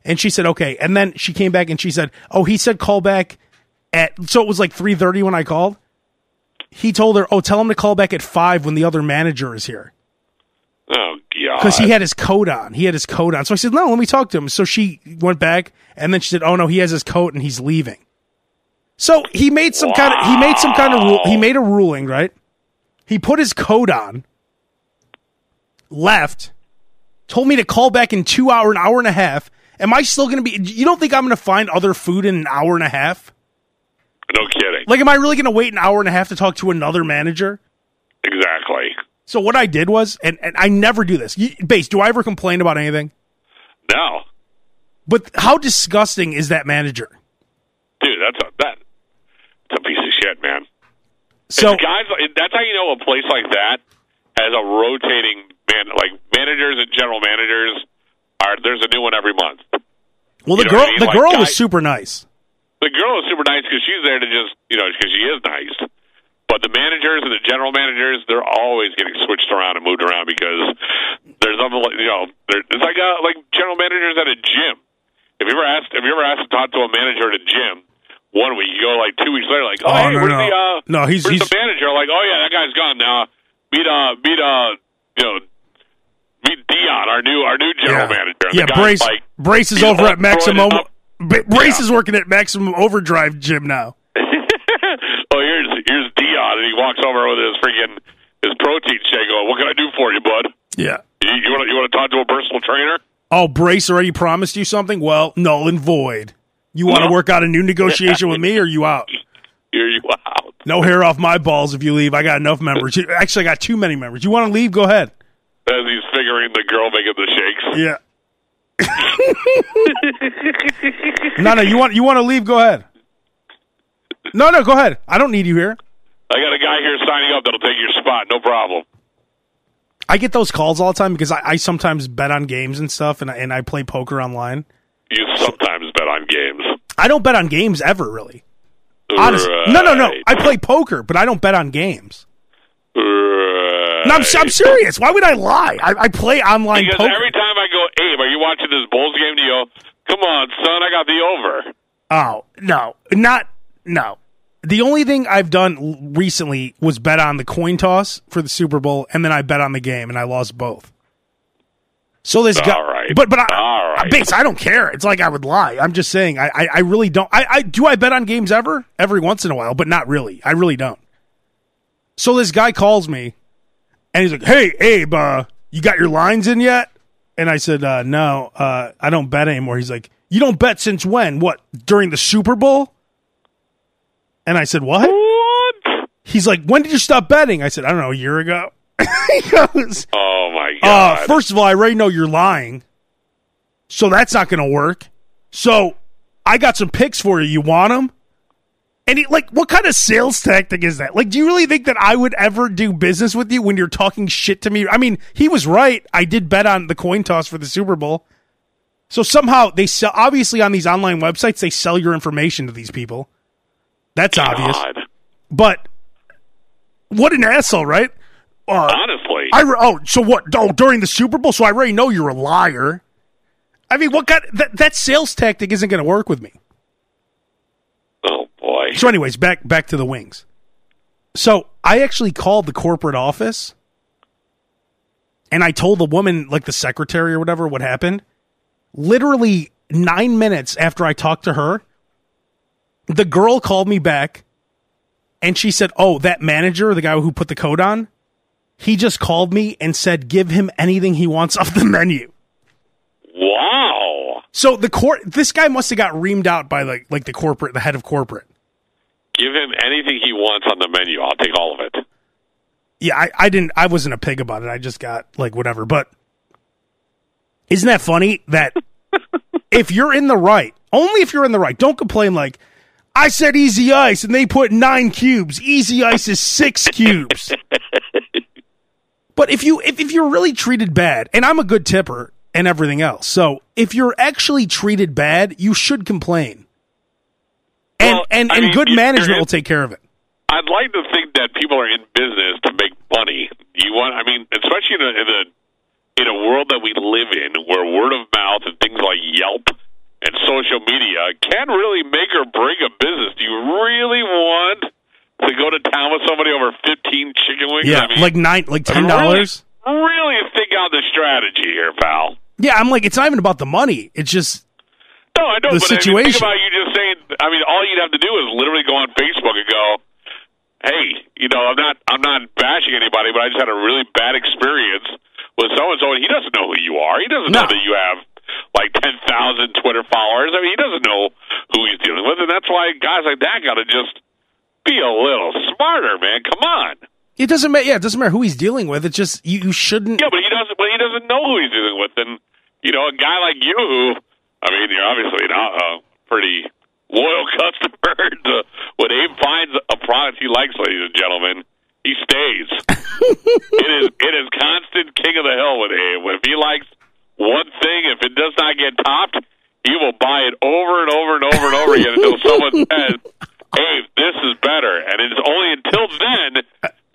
And she said, okay. And then she came back and she said, oh, he said call back at, so it was like 3.30 when I called. He told her, oh, tell him to call back at 5 when the other manager is here oh God. because he had his coat on. He had his coat on. So I said, no, let me talk to him. So she went back, and then she said, oh no, he has his coat and he's leaving. So he made some kind of he made some kind of rule. He made a ruling, right? He put his coat on, left, told me to call back in two hour, an hour and a half. Am I still going to be? You don't think I'm going to find other food in an hour and a half? no kidding. Like, am I really going to wait an hour and a half to talk to another manager? exactly. So what I did was, and, and I never do this. You- Base, do I ever complain about anything? No, But how disgusting is that manager? dude, that's a that. It's a piece of shit, man. So It's guys, that's how you know a place like that has a rotating man. Like managers and general managers are. There's a new one every month. well, the you know girl I mean? the Like, girl guy- was super nice. The girl is super nice because she's there to just you know because she is nice. But the managers and the general managers, they're always getting switched around and moved around because there's other you know it's like uh, like general managers at a gym. Have you ever asked? Have you ever asked to talk to a manager at a gym? One week, you go like two weeks later, like, oh, Oh, hey, no, where's no. the uh, No, he's- where's he's- the manager? Like, oh yeah, that guy's gone now. Meet uh, meet uh, you know, Dion, our new our new general yeah, manager. Yeah. Brace like, Brace is over at Maximum. throwing it up. Ba- Brace Yeah. is working at Maximum Overdrive Gym now. oh, here's here's Dion, and he walks over with his freaking his protein shake. Going, what can I do for you, bud? Yeah. You want to you want to talk to a personal trainer? Oh, Brace already promised you something. Well, null and void. You want to No. work out a new negotiation with me, or you out? Here you out. No hair off my balls if you leave. I got enough members. Actually, I got too many members. You want to leave? Go ahead. As he's figuring the girl making the shakes. Yeah. no, no. You want you want to leave? Go ahead. No, no. Go ahead. I don't need you here. I got a guy here signing up that'll take your spot. No problem. I get those calls all the time because I, I sometimes bet on games and stuff, and I, and I play poker online. You sometimes bet on games. I don't bet on games ever, really. Honestly, no, no, no. I play poker, but I don't bet on games. Right. No, I'm, I'm serious. Why would I lie? I, I play online Because poker. every time I go, Abe, are you watching this Bulls game? Do you go, come on, son, I got the over. Oh no, not no. The only thing I've done recently was bet on the coin toss for the Super Bowl, and then I bet on the game, and I lost both. So this guy, right. but but I, right. base, I don't care. It's like I would lie. I'm just saying, I, I, I really don't. I, I do I bet on games ever, every once in a while, but not really. I really don't. So this guy calls me, and he's like, "Hey, Abe, uh, you got your lines in yet?" And I said, uh, "No, uh, I don't bet anymore." He's like, "You don't bet since when? What during the Super Bowl?" And I said, "What?" What? He's like, "When did you stop betting?" I said, "I don't know, a year ago." he goes, Oh, my god!" uh, God. first of all, I already know you're lying, so that's not going to work. So I got some picks for you. You want them? And he, like, what kind of sales tactic is that? Like, do you really think that I would ever do business with you when you're talking shit to me? I mean, he was right. I did bet on the coin toss for the Super Bowl. So somehow they sell, obviously on these online websites, they sell your information to these people. That's obvious. But what an asshole, right? Uh, Honestly. I re- oh so what? Oh, during the Super Bowl, so I already know you're a liar. I mean, what kind that that sales tactic isn't going to work with me. Boy. So, anyways, back back to the wings. So I actually called the corporate office, and I told the woman, like the secretary or whatever, what happened. Literally nine minutes after I talked to her, the girl called me back, and she said, "Oh, that manager, the guy who put the code on, he just called me and said give him anything he wants off the menu." Wow. So the court, this guy must have got reamed out by like like the corporate, the head of corporate. Give him anything he wants on the menu. I'll take all of it. Yeah, I, I didn't. I wasn't a pig about it. I just got like whatever. But isn't that funny that if you're in the right, only if you're in the right, don't complain like I said easy ice and they put nine cubes. Easy ice is six cubes. But if you if, if you're really treated bad, and I'm a good tipper and everything else, so if you're actually treated bad, you should complain. And Well, and, I and mean, good management will take care of it. I'd like to think that people are in business to make money. You want, I mean, especially in a, in a in a world that we live in, where word of mouth and things like Yelp and social media can really make or break a business. Do you really want to go to town with somebody over fifteen chicken wings? Yeah, I mean, like nine, like ten dollars. Really, really think out the strategy here, pal. Yeah, I'm like, it's not even about the money. It's just No, I know, The but I mean, situation. think about you just. I mean, all you'd have to do is literally go on Facebook and go, "Hey, you know, I'm not, I'm not bashing anybody, but I just had a really bad experience with so and so, and he doesn't know who you are. He doesn't know that you have like ten thousand Twitter followers. I mean, he doesn't know who he's dealing with, and that's why guys like that got to just be a little smarter, man. Come on. it doesn't matter. Yeah, it doesn't matter who he's dealing with. It's just you, you shouldn't. Yeah, but he doesn't. But he doesn't know who he's dealing with, and you know, a guy like you, who, I mean, you're obviously not a pretty loyal customer. To, uh, when Abe finds a product he likes, ladies and gentlemen, he stays. it is it is constant king of the hill with Abe. If he likes one thing, if it does not get topped, he will buy it over and over and over and over again until someone says, "Abe, this is better." And it is only until then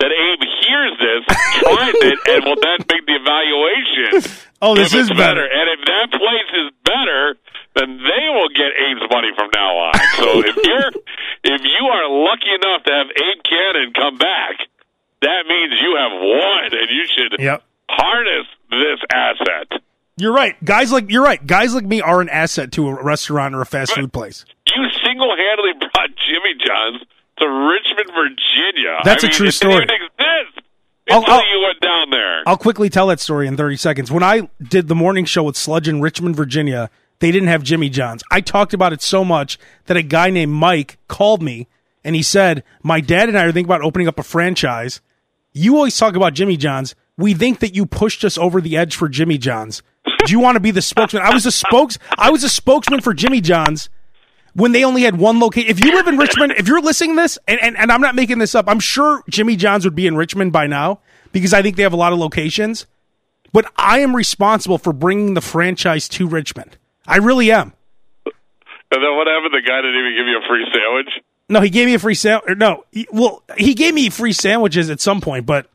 that Abe hears this, tries it, and will then make the evaluation. Oh, this if is it's better. And if that place is better, then they will get Abe's money from now on. So if you're if you are lucky enough to have Abe Kanan come back, that means you have won, and you should Yep. harness this asset. You're right. Guys like you're right. Guys like me are an asset to a restaurant or a fast food place. You single handedly brought Jimmy John's to Richmond, Virginia. That's I a mean, true it story. Didn't even exist I'll- until I'll- you went down there. I'll quickly tell that story in 30 seconds. When I did the morning show with Sludge in Richmond, Virginia, they didn't have Jimmy John's. I talked about it so much that a guy named Mike called me and he said, My dad and I are thinking about opening up a franchise. You always talk about Jimmy John's. We think that you pushed us over the edge for Jimmy John's. Do you want to be the spokesman? I was a spokes I was a spokesman for Jimmy John's when they only had one location. If you live in Richmond, if you're listening to this, and, and, and I'm not making this up, I'm sure Jimmy John's would be in Richmond by now because I think they have a lot of locations. But I am responsible for bringing the franchise to Richmond. I really am. and then what happened? The guy didn't even give you a free sandwich. No, he gave me a free sandwich. No, he, well, he gave me free sandwiches at some point, but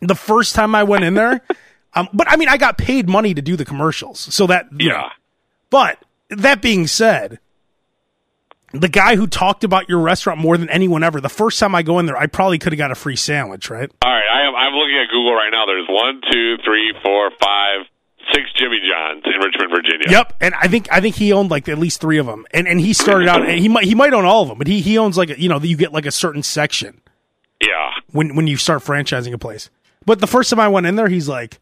the first time I went in there, um, but I mean, I got paid money to do the commercials, so that know. Yeah. But that being said, the guy who talked about your restaurant more than anyone ever, the first time I go in there, I probably could have got a free sandwich, right? All right, I am, I'm looking at Google right now. There's one, two, three, four, five, six Jimmy Johns in Richmond, Virginia. Yep, and I think I think he owned like at least three of them, and and he started out, and he might he might own all of them, but he he owns like a, you know you get like a certain section Yeah. when when you start franchising a place. But the first time I went in there, he's like,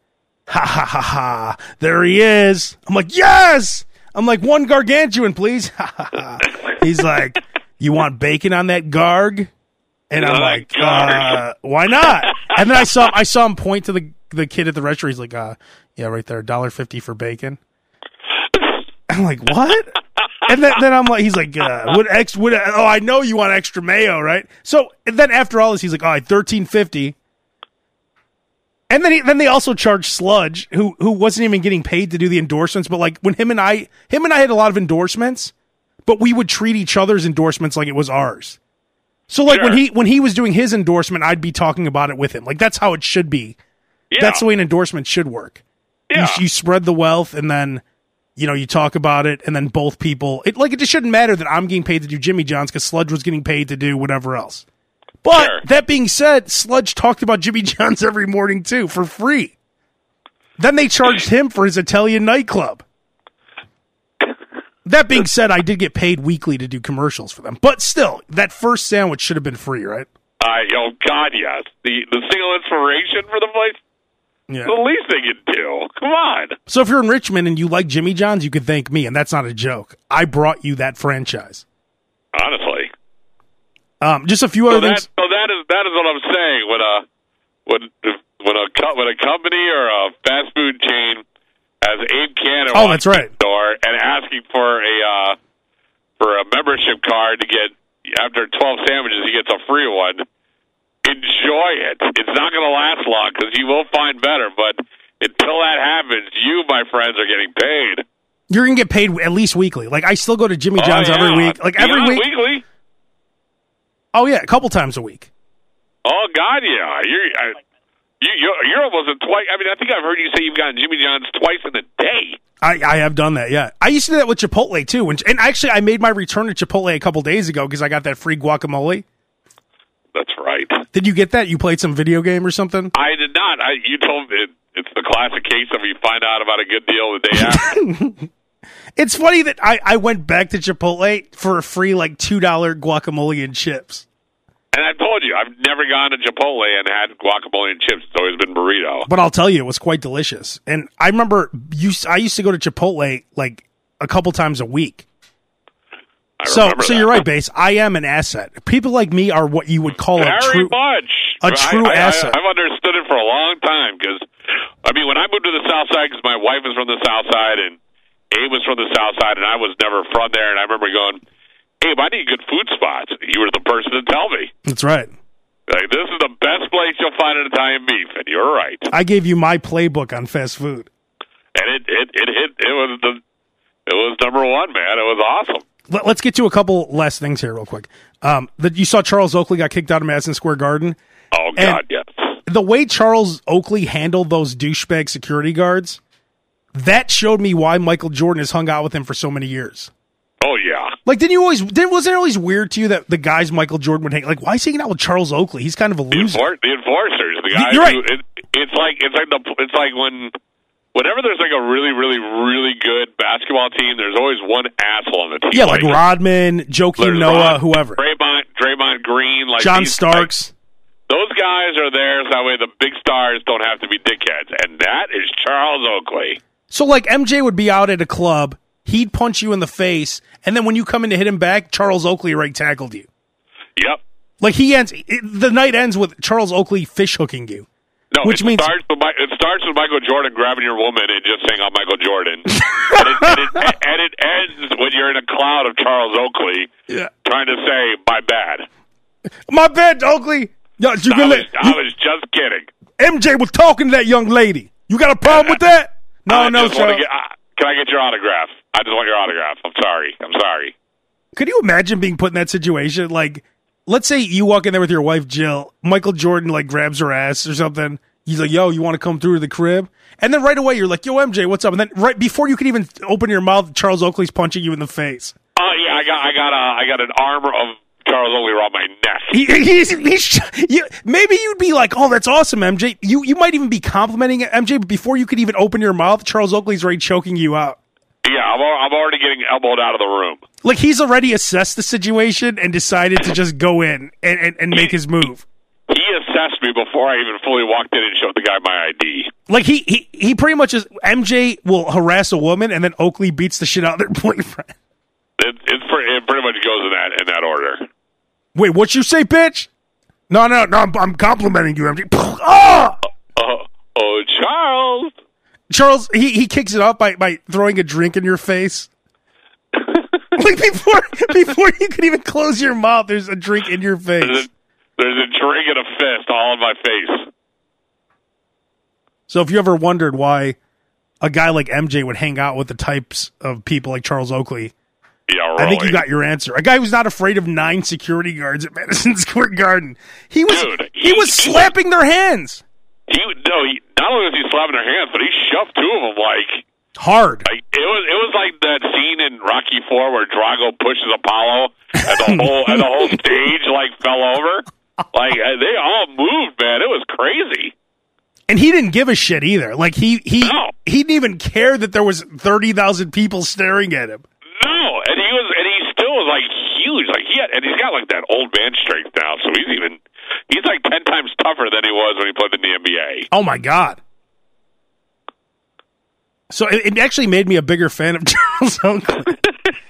ha ha ha ha, there he is. I'm like, yes. I'm like one gargantuan, please. Ha ha ha. He's like, you want bacon on that garg? And I'm like, uh, why not? And then I saw I saw him point to the the kid at the restaurant. He's like, uh, yeah, right there, dollar fifty for bacon. I'm like, what? And then, then I'm like, he's like, uh, what ex? What? Oh, I know you want extra mayo, right? So and then after all this, he's like, all right, thirteen fifty. And then he, then they also charged Sludge, who who wasn't even getting paid to do the endorsements, but like when him and I him and I had a lot of endorsements, but we would treat each other's endorsements like it was ours. So like when he when he was doing his endorsement, I'd be talking about it with him. Like that's how it should be. Yeah. That's the way an endorsement should work. Yeah. You, you spread the wealth, and then you know, you talk about it, and then both people, it like it just shouldn't matter that I'm getting paid to do Jimmy John's because Sludge was getting paid to do whatever else. But Sure. that being said, Sludge talked about Jimmy John's every morning too for free. Then they charged him for his Italian nightclub. That being said, I did get paid weekly to do commercials for them, but still, that first sandwich should have been free, right? I oh God, yes. The the single inspiration for the place. Yeah. The least they could do. Come on. So if you're in Richmond and you like Jimmy John's, you could thank me, and that's not a joke. I brought you that franchise. Honestly. Um, just a few So other that things. so that is that is what I'm saying. When a when when a when a company or a fast food chain has Abe Kanan Oh, that's right. door and asking for a uh, for a membership card to get after 12 sandwiches he gets a free one. Enjoy it. It's not going to last long because you will find better. But until that happens, you, my friends, are getting paid. You're gonna get paid at least weekly. Like I still go to Jimmy oh, John's Oh, yeah. every week. Like every Beyond week. weekly. Oh yeah, a couple times a week. Oh God, yeah. You're I, you, you're you're almost a twice. I mean, I think I've heard you say you've gotten Jimmy John's twice in a day. I, I have done that. Yeah, I used to do that with Chipotle too. And, and actually, I made my return to Chipotle a couple days ago because I got that free guacamole. That's right. Did you get that? You played some video game or something? I did not. I you told me it, it's the classic case of you find out about a good deal the day after. It's funny that I, I went back to Chipotle for a free like two dollar guacamole and chips. and I've told you, I've never gone to Chipotle and had guacamole and chips. It's always been burrito. But I'll tell you, it was quite delicious. And I remember you. I used to go to Chipotle like a couple times a week. I So, so that. you're right, base. I am an asset. People like me are what you would call a true. much. a true I, I, asset. I, have understood it for a long time because, I mean, when I moved to the South Side, because my wife is from the South Side and Abe was from the South Side, and I was never from there, and I remember going, Abe, I need good food spots. You were the person to tell me. That's right. Like, this is the best place you'll find an Italian beef, and you're right. I gave you my playbook on fast food. And it it it hit. It was the it was number one, man. It was awesome. Let, us get to a couple last things here, real quick. Um, that you saw Charles Oakley got kicked out of Madison Square Garden. Oh God, yes. The way Charles Oakley handled those douchebag security guards, that showed me why Michael Jordan has hung out with him for so many years. Oh yeah. Like, didn't you always? Didn't, wasn't it always weird to you that the guys Michael Jordan would hang? Like, why is he hanging out with Charles Oakley? He's kind of a loser. the enforcers, the guys. You're right. Who, it, it's like it's like the it's like when whenever there's like a really really really good basketball team, there's always one asshole on the team. Yeah, like Rodman, Joakim Noah, Rod- whoever, Draymond, Draymond Green, like John these- Starks. like, those guys are there so that way the big stars don't have to be dickheads, and that is Charles Oakley. So like MJ would be out at a club, he'd punch you in the face, and then when you come in to hit him back, Charles Oakley right tackled you. Yep. Like he ends the night ends with Charles Oakley fish hooking you. No, Which it means- starts with it starts with Michael Jordan grabbing your woman and just saying, "I'm Michael Jordan," and, it, and, it, and it ends when you're in a cloud of Charles Oakley Yeah. trying to say, "My bad." My bad, Oakley. Yo, you I was, I was just kidding. MJ was talking to that young lady. You got a problem with that? No, I no, get, uh, can I get your autograph? I just want your autograph. I'm sorry. I'm sorry. Could you imagine being put in that situation? Like, let's say you walk in there with your wife Jill. Michael Jordan like grabs her ass or something. He's like, "Yo, you want to come through to the crib?" And then right away you're like, "Yo, MJ, what's up?" And then right before you can even open your mouth, Charles Oakley's punching you in the face. Oh yeah, I got I got a I got an armor of Charles Oakley around my neck. He, he's, he's, you, maybe you'd be like, "Oh, that's awesome, MJ." You you might even be complimenting MJ, but before you could even open your mouth, Charles Oakley's already choking you out. Yeah, I'm I'm already getting elbowed out of the room. Like he's already assessed the situation and decided to just go in and, and, and make his move. He assessed me before I even fully walked in and showed the guy my ID. Like he he he pretty much is MJ will harass a woman and then Oakley beats the shit out of their boyfriend. It, it's pretty, it pretty much goes in that in that order. Wait, what you say, bitch? No, no, no. I'm, I'm complimenting you, MJ. Ah! Oh, oh, Charles. Charles, he he kicks it off by by throwing a drink in your face. like before before you could even close your mouth, there's a drink in your There's face. a, there's a drink and a fist all in my face. So if you ever wondered why a guy like MJ would hang out with the types of people like Charles Oakley, Yeah, really. I think you got your answer. A guy who's not afraid of nine security guards at Madison Square Garden. He was Dude, he, he- was slapping their hands. He no, he not only was he slapping their hands, but he shoved two of them like Hard. Like it was, it was like that scene in Rocky Four where Drago pushes Apollo, and the whole and the whole stage like fell over. Like uh, they all moved, man. It was crazy. And he didn't give a shit either. Like he he No. he didn't even care that there was thirty thousand people staring at him. No, and he was, and he still was like huge. Like he had, and he's got like that old man strength now, so he's even, he's like ten times tougher than he was when he played in the NBA. Oh my god. So it, it actually made me a bigger fan of Charles Oakley.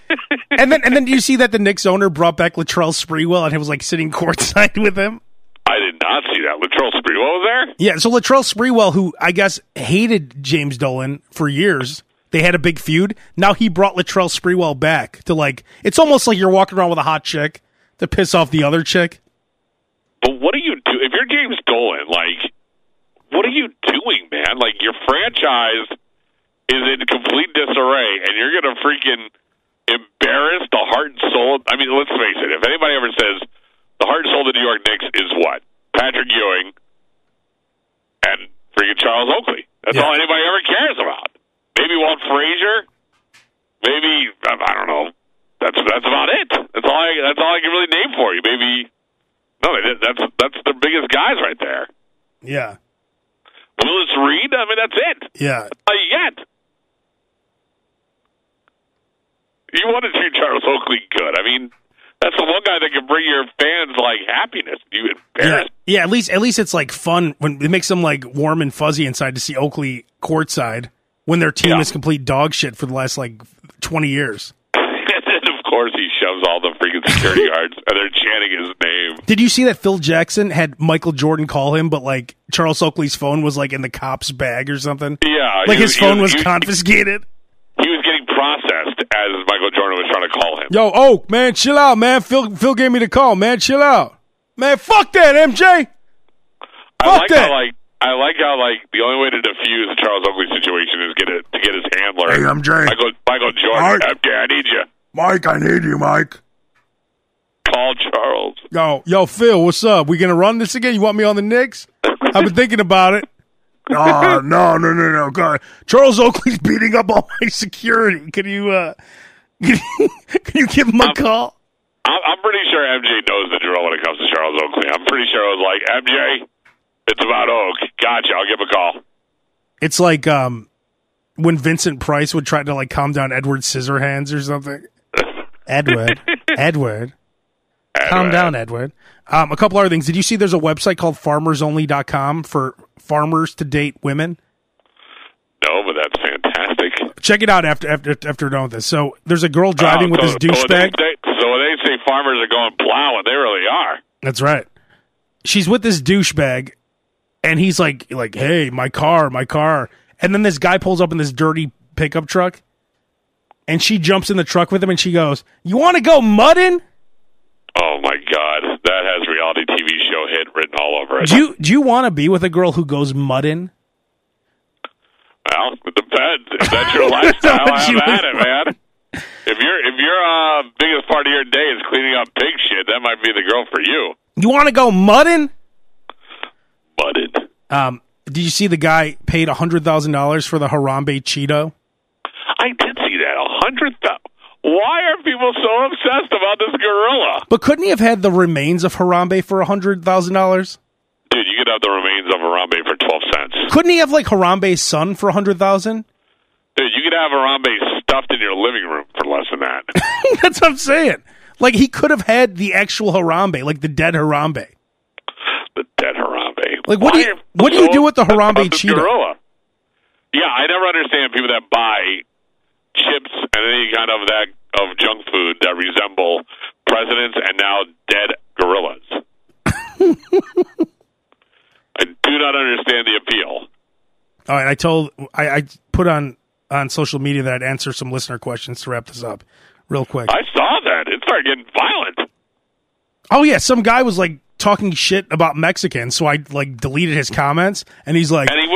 and then and then do you see that the Knicks owner brought back Latrell Sprewell and he was like sitting courtside with him? I did not see that. Latrell Sprewell was there. Yeah, so Latrell Sprewell, who I guess hated James Dolan for years, they had a big feud. Now he brought Latrell Sprewell back to like it's almost like you're walking around with a hot chick to piss off the other chick. But what do you do if you're James Dolan? Like, what are you doing, man? Like your franchise is in complete disarray, and you're gonna freaking embarrass the heart and soul. I mean, let's face it. If anybody ever says the heart and soul of the New York Knicks is what Patrick Ewing and freaking Charles Oakley. That's Yeah. all anybody ever cares about. Maybe Walt Frazier. Maybe I I don't know. That's that's about it. That's all. I, that's all I can really name for you. Maybe no. they- That's that's the biggest guys right there. Yeah. Willis Reed. I mean, that's it. Yeah. All you get. You want to treat Charles Oakley good. I mean, that's the one guy that can bring your fans like happiness. You Yeah. embarrass. Yeah, at least at least it's like fun when it makes them like warm and fuzzy inside to see Oakley courtside when their team Yeah. is complete dog shit for the last like twenty years. and of course he shoves all the freaking security guards, and they're chanting his name. Did you see that Phil Jackson had Michael Jordan call him, but like Charles Oakley's phone was like in the cop's bag or something? Yeah, Like his he phone was he confiscated. He was getting processed as Michael Jordan was trying to call him. Yo, Oak, man, chill out, man. Phil Phil gave me the call, man. Chill out. Man, fuck that, MJ. I like that. how like I like how like the only way to defuse the Charles Oakley situation is get it to get his handler. Hey, MJ. Michael Michael Jordan. Alright. MJ, I need you. Mike, I need you, Mike. Call Charles. Yo, yo, Phil, what's up? We gonna run this again? You want me on the Knicks? I've been thinking about it. No, no, no, no, no. God. Charles Oakley's beating up all my security. Can you, uh, can you, can you give him a call? I'm, I'm pretty sure MJ knows the drill when it comes to Charles Oakley. I'm pretty sure it was like MJ. It's about Oak. Gotcha. I'll give a call. It's like um when Vincent Price would try to like calm down Edward Scissorhands or something. Edward, Edward, calm down, Edward. Um, a couple other things. Did you see there's a website called farmersonly.com for farmers to date women? No, but that's fantastic. Check it out after after after done with this. So there's a girl driving Oh, with so, this So when, they douchebag. so they say farmers are going plowing, they really are. That's right. She's with this douchebag, and he's like, like, hey, my car, my car. And then this guy pulls up in this dirty pickup truck, and she jumps in the truck with him, and she goes, "You want to go mudding? Oh my God, that has reality TV show hit written all over it. Do you do you want to be with a girl who goes mudding?" Well, it depends. If that's your lifestyle, have you at it, man. If your if your uh, biggest part of your day is cleaning up pig shit, that might be the girl for you. You want to go mudding? Mudding. Um, did you see the guy paid hundred thousand dollars for the Harambe Cheeto? I did see that. A hundred thousand. Why are people so obsessed about this gorilla? But couldn't he have had the remains of Harambe for a hundred thousand dollars? Dude, you could have the remains of Harambe for twelve cents. Couldn't he have like Harambe's son for a hundred thousand? Dude, you could have Harambe stuffed in your living room for less than that. That's what I'm saying. Like he could have had the actual Harambe, like the dead Harambe. the dead Harambe. Like, what do you- what do you do with the Harambe cheetah? Gorilla? Yeah, I never understand people that buy chips and any kind of that of junk food that resemble presidents and now dead gorillas. I do not understand the appeal. All right, I told I, I put on on social media that I'd answer some listener questions to wrap this up, real quick. I saw that. It started getting violent. oh yeah, some guy was like talking shit about Mexicans, so I like deleted his comments, and he's like, And he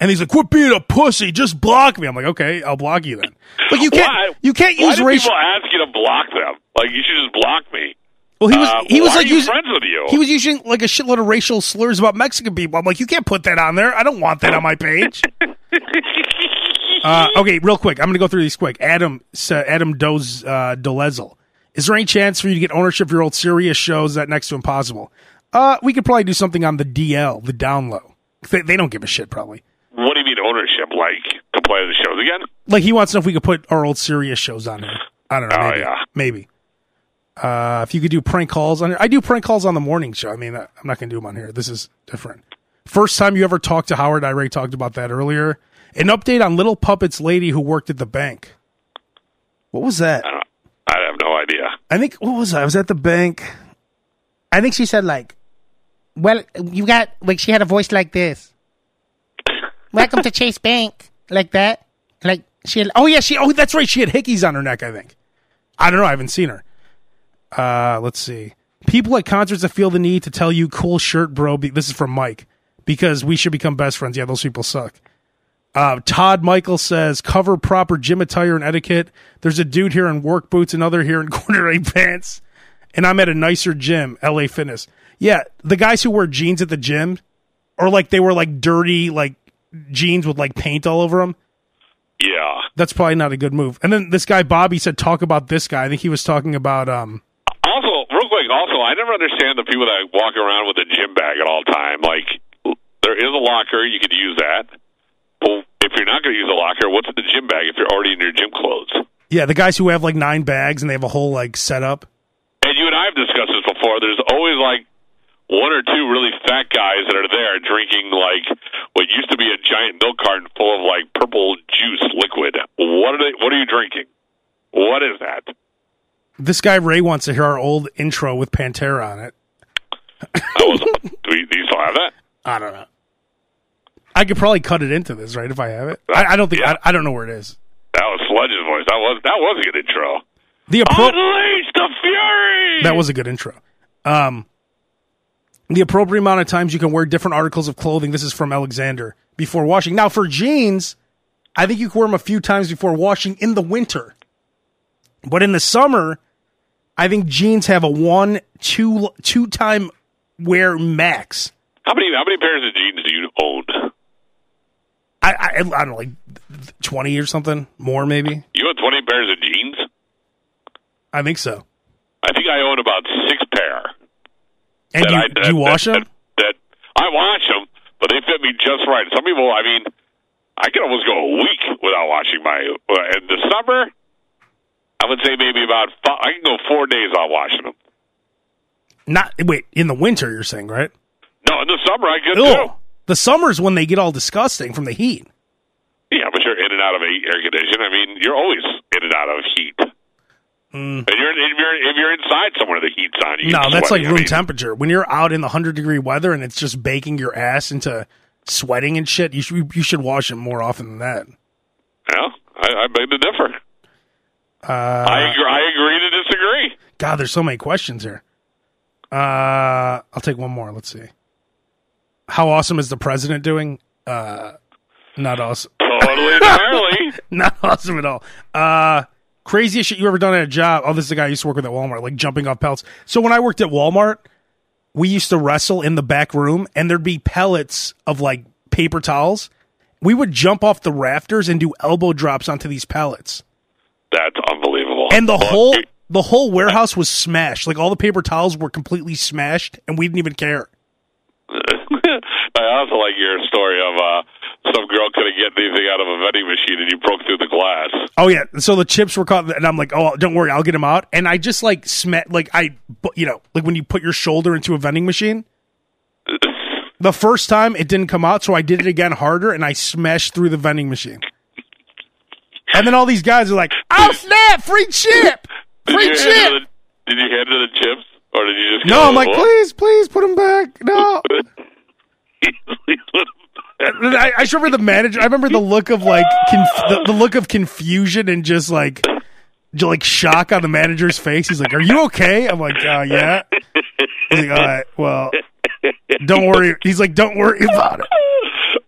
and he's like, quit being a pussy, just block me. I'm like, okay, I'll block you then. Like you can't Why- you can't Why use do racial. people ask you to block them? Like, you should just block me. Well, he was Uh, he was why like using friends with you? he was using like a shitload of racial slurs about Mexican people. I'm like, you can't put that on there. I don't want that on my page. Uh, okay, real quick. I'm going to go through these quick. Adam, sa- Adam Doz, uh, Dolezel. Is there any chance for you to get ownership of your old Sirius shows that next to impossible? Uh, we could probably do something on the DL, the down low. They, they don't give a shit, probably. What do you mean ownership? Like to play the shows again? Like he wants to know if we could put our old Sirius shows on there. I don't know. Oh, maybe. yeah. Maybe. Uh, if you could do prank calls on here, I do prank calls on the morning show. I mean, I'm not going to do them on here. This is different. First time you ever talked to Howard, I already talked about that earlier. An update on Little Puppet's lady who worked at the bank. What was that? I, I have no idea. I think what was I? I was at the bank. I think she said like, "Well, you got like she had a voice like this. Welcome to Chase Bank, like that. Like she. Had, Oh yeah, she. Oh, that's right. She had hickeys on her neck. I think. I don't know. I haven't seen her. Uh, let's see. People at concerts that feel the need to tell you, "Cool shirt, bro." Be- this is from Mike because we should become best friends. Yeah, those people suck. Uh, Todd Michael says, "Cover proper gym attire and etiquette." There's a dude here in work boots, another here in corduroy pants, and I'm at a nicer gym, LA Fitness. Yeah, the guys who wear jeans at the gym, or like they were like dirty like jeans with like paint all over them Yeah. that's probably not a good move. And then this guy Bobby said, "Talk about this guy." I think he was talking about um. Also, real quick, also, I never understand the people that walk around with a gym bag at all time. Like, there is a locker, you could use that. But if you're not going to use a locker, what's in the gym bag if you're already in your gym clothes? Yeah, the guys who have like nine bags and they have a whole like setup. And you and I have discussed this before. There's always like one or two really fat guys that are there drinking like what used to be a giant milk carton full of like purple juice liquid. What are they? What are you drinking? What is that? This guy Ray wants to hear our old intro with Pantera on it. That was, do, we, do you still have that? I don't know. I could probably cut it into this, right? If I have it, I, I don't think Yeah. I, I don't know where it is. That was Sludge's voice. That was that was a good intro. The appro- Unleash the fury. that was a good intro. Um, the appropriate amount of times you can wear different articles of clothing. This is from Alexander before washing. Now for jeans, I think you can wear them a few times before washing in the winter, but in the summer, I think jeans have a one two two time wear max. How many how many pairs of jeans do you own? I I, I don't know, like twenty or something more, maybe. You own twenty pairs of jeans? I think so. I think I own about six pair. And that you, I, do that, you wash that, them? That, that I wash them, but they fit me just right. Some people, I mean, I can almost go a week without washing my. Uh, in the summer, I would say maybe about. Five, I can go four days without washing them. Not wait in the winter. You're saying right? No, in the summer I could Ew. too. The summer's when they get all disgusting from the heat. Yeah, but you're in and out of air conditioning. I mean, you're always in and out of heat. And you're if you're if you're inside somewhere, the heat's on you. Mm. No, that's like sweating. I room mean, temperature. When you're out in the hundred degree weather and it's just baking your ass into sweating and shit, you should you should wash it more often than that. Yeah, I, I beg to differ. Uh, I agree, I agree to disagree. God, there's so many questions here. Uh, I'll take one more. Let's see. How awesome is the president doing? Uh, not awesome. Totally entirely. not awesome at all. Uh, craziest shit you ever done at a job? Oh, this is the guy I used to work with at Walmart, like jumping off pellets. So when I worked at Walmart, we used to wrestle in the back room, and there'd be pellets of like paper towels. We would jump off the rafters and do elbow drops onto these pellets, That's unbelievable. and the whole the whole warehouse was smashed. Like all the paper towels were completely smashed, and we didn't even care. I also like your story of uh, some girl couldn't get anything out of a vending machine, and you broke through the glass. Oh yeah, so the chips were caught, and I'm like, oh, don't worry, I'll get them out. And I just like smet, like I, you know, like when you put your shoulder into a vending machine. The first time it didn't come out, so I did it again harder, and I smashed through the vending machine. And then all these guys are like, "Oh snap! Free chip! Free hand chip!" the, did you hand her the chips, or did you just? No, I'm like, please, please put them back. No. And I, I remember the manager. I remember the look of like conf- the, the look of confusion and just like like shock on the manager's face. He's like, "Are you okay?" I'm like, uh, "Yeah." He's like, "All right, well, don't worry." He's like, "Don't worry about it."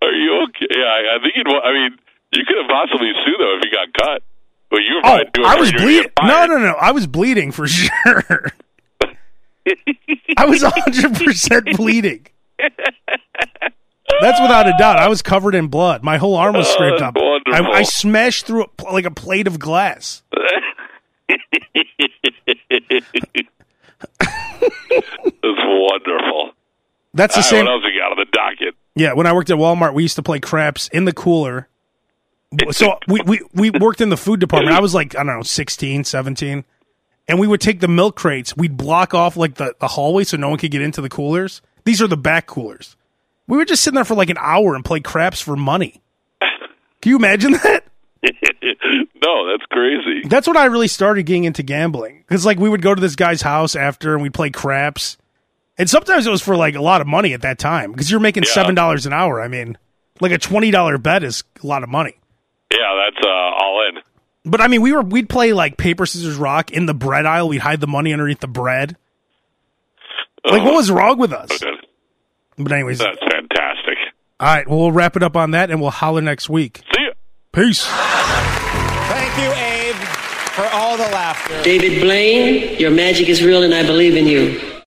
Are you okay? Yeah, I, I think you'd. I mean, you could have possibly sued though if you got cut. But you were Oh, doing I was bleeding. No, no, no. I was bleeding for sure. I was 100 percent bleeding. That's without a doubt. I was covered in blood. My whole arm was Oh, scraped that's up. I. I smashed through a, like a plate of glass. That's wonderful. That's the right, same. what else we got on the docket? Yeah, when I worked at Walmart, we used to play craps in the cooler. So we, we, we worked in the food department. I was like, I don't know, 16, 17. And we would take the milk crates. We'd block off like the, the hallway so no one could get into the coolers. These are the back coolers. We were just sitting there for like an hour and play craps for money. Can you imagine that? no, that's crazy. That's when I really started getting into gambling. Because like we would go to this guy's house after and we'd play craps. And sometimes it was for like a lot of money at that time because you're making Yeah. seven dollars an hour. I mean, like a twenty dollar bet is a lot of money. Yeah, that's uh, all in. But I mean, we were we'd play like paper scissors rock in the bread aisle. We'd hide the money underneath the bread. Like, what was wrong with us? Good. But anyways, That's fantastic. right. Well, we'll wrap it up on that, and we'll holler next week. See ya. Peace. Thank you, Abe, for all the laughter. David Blaine, your magic is real and I believe in you.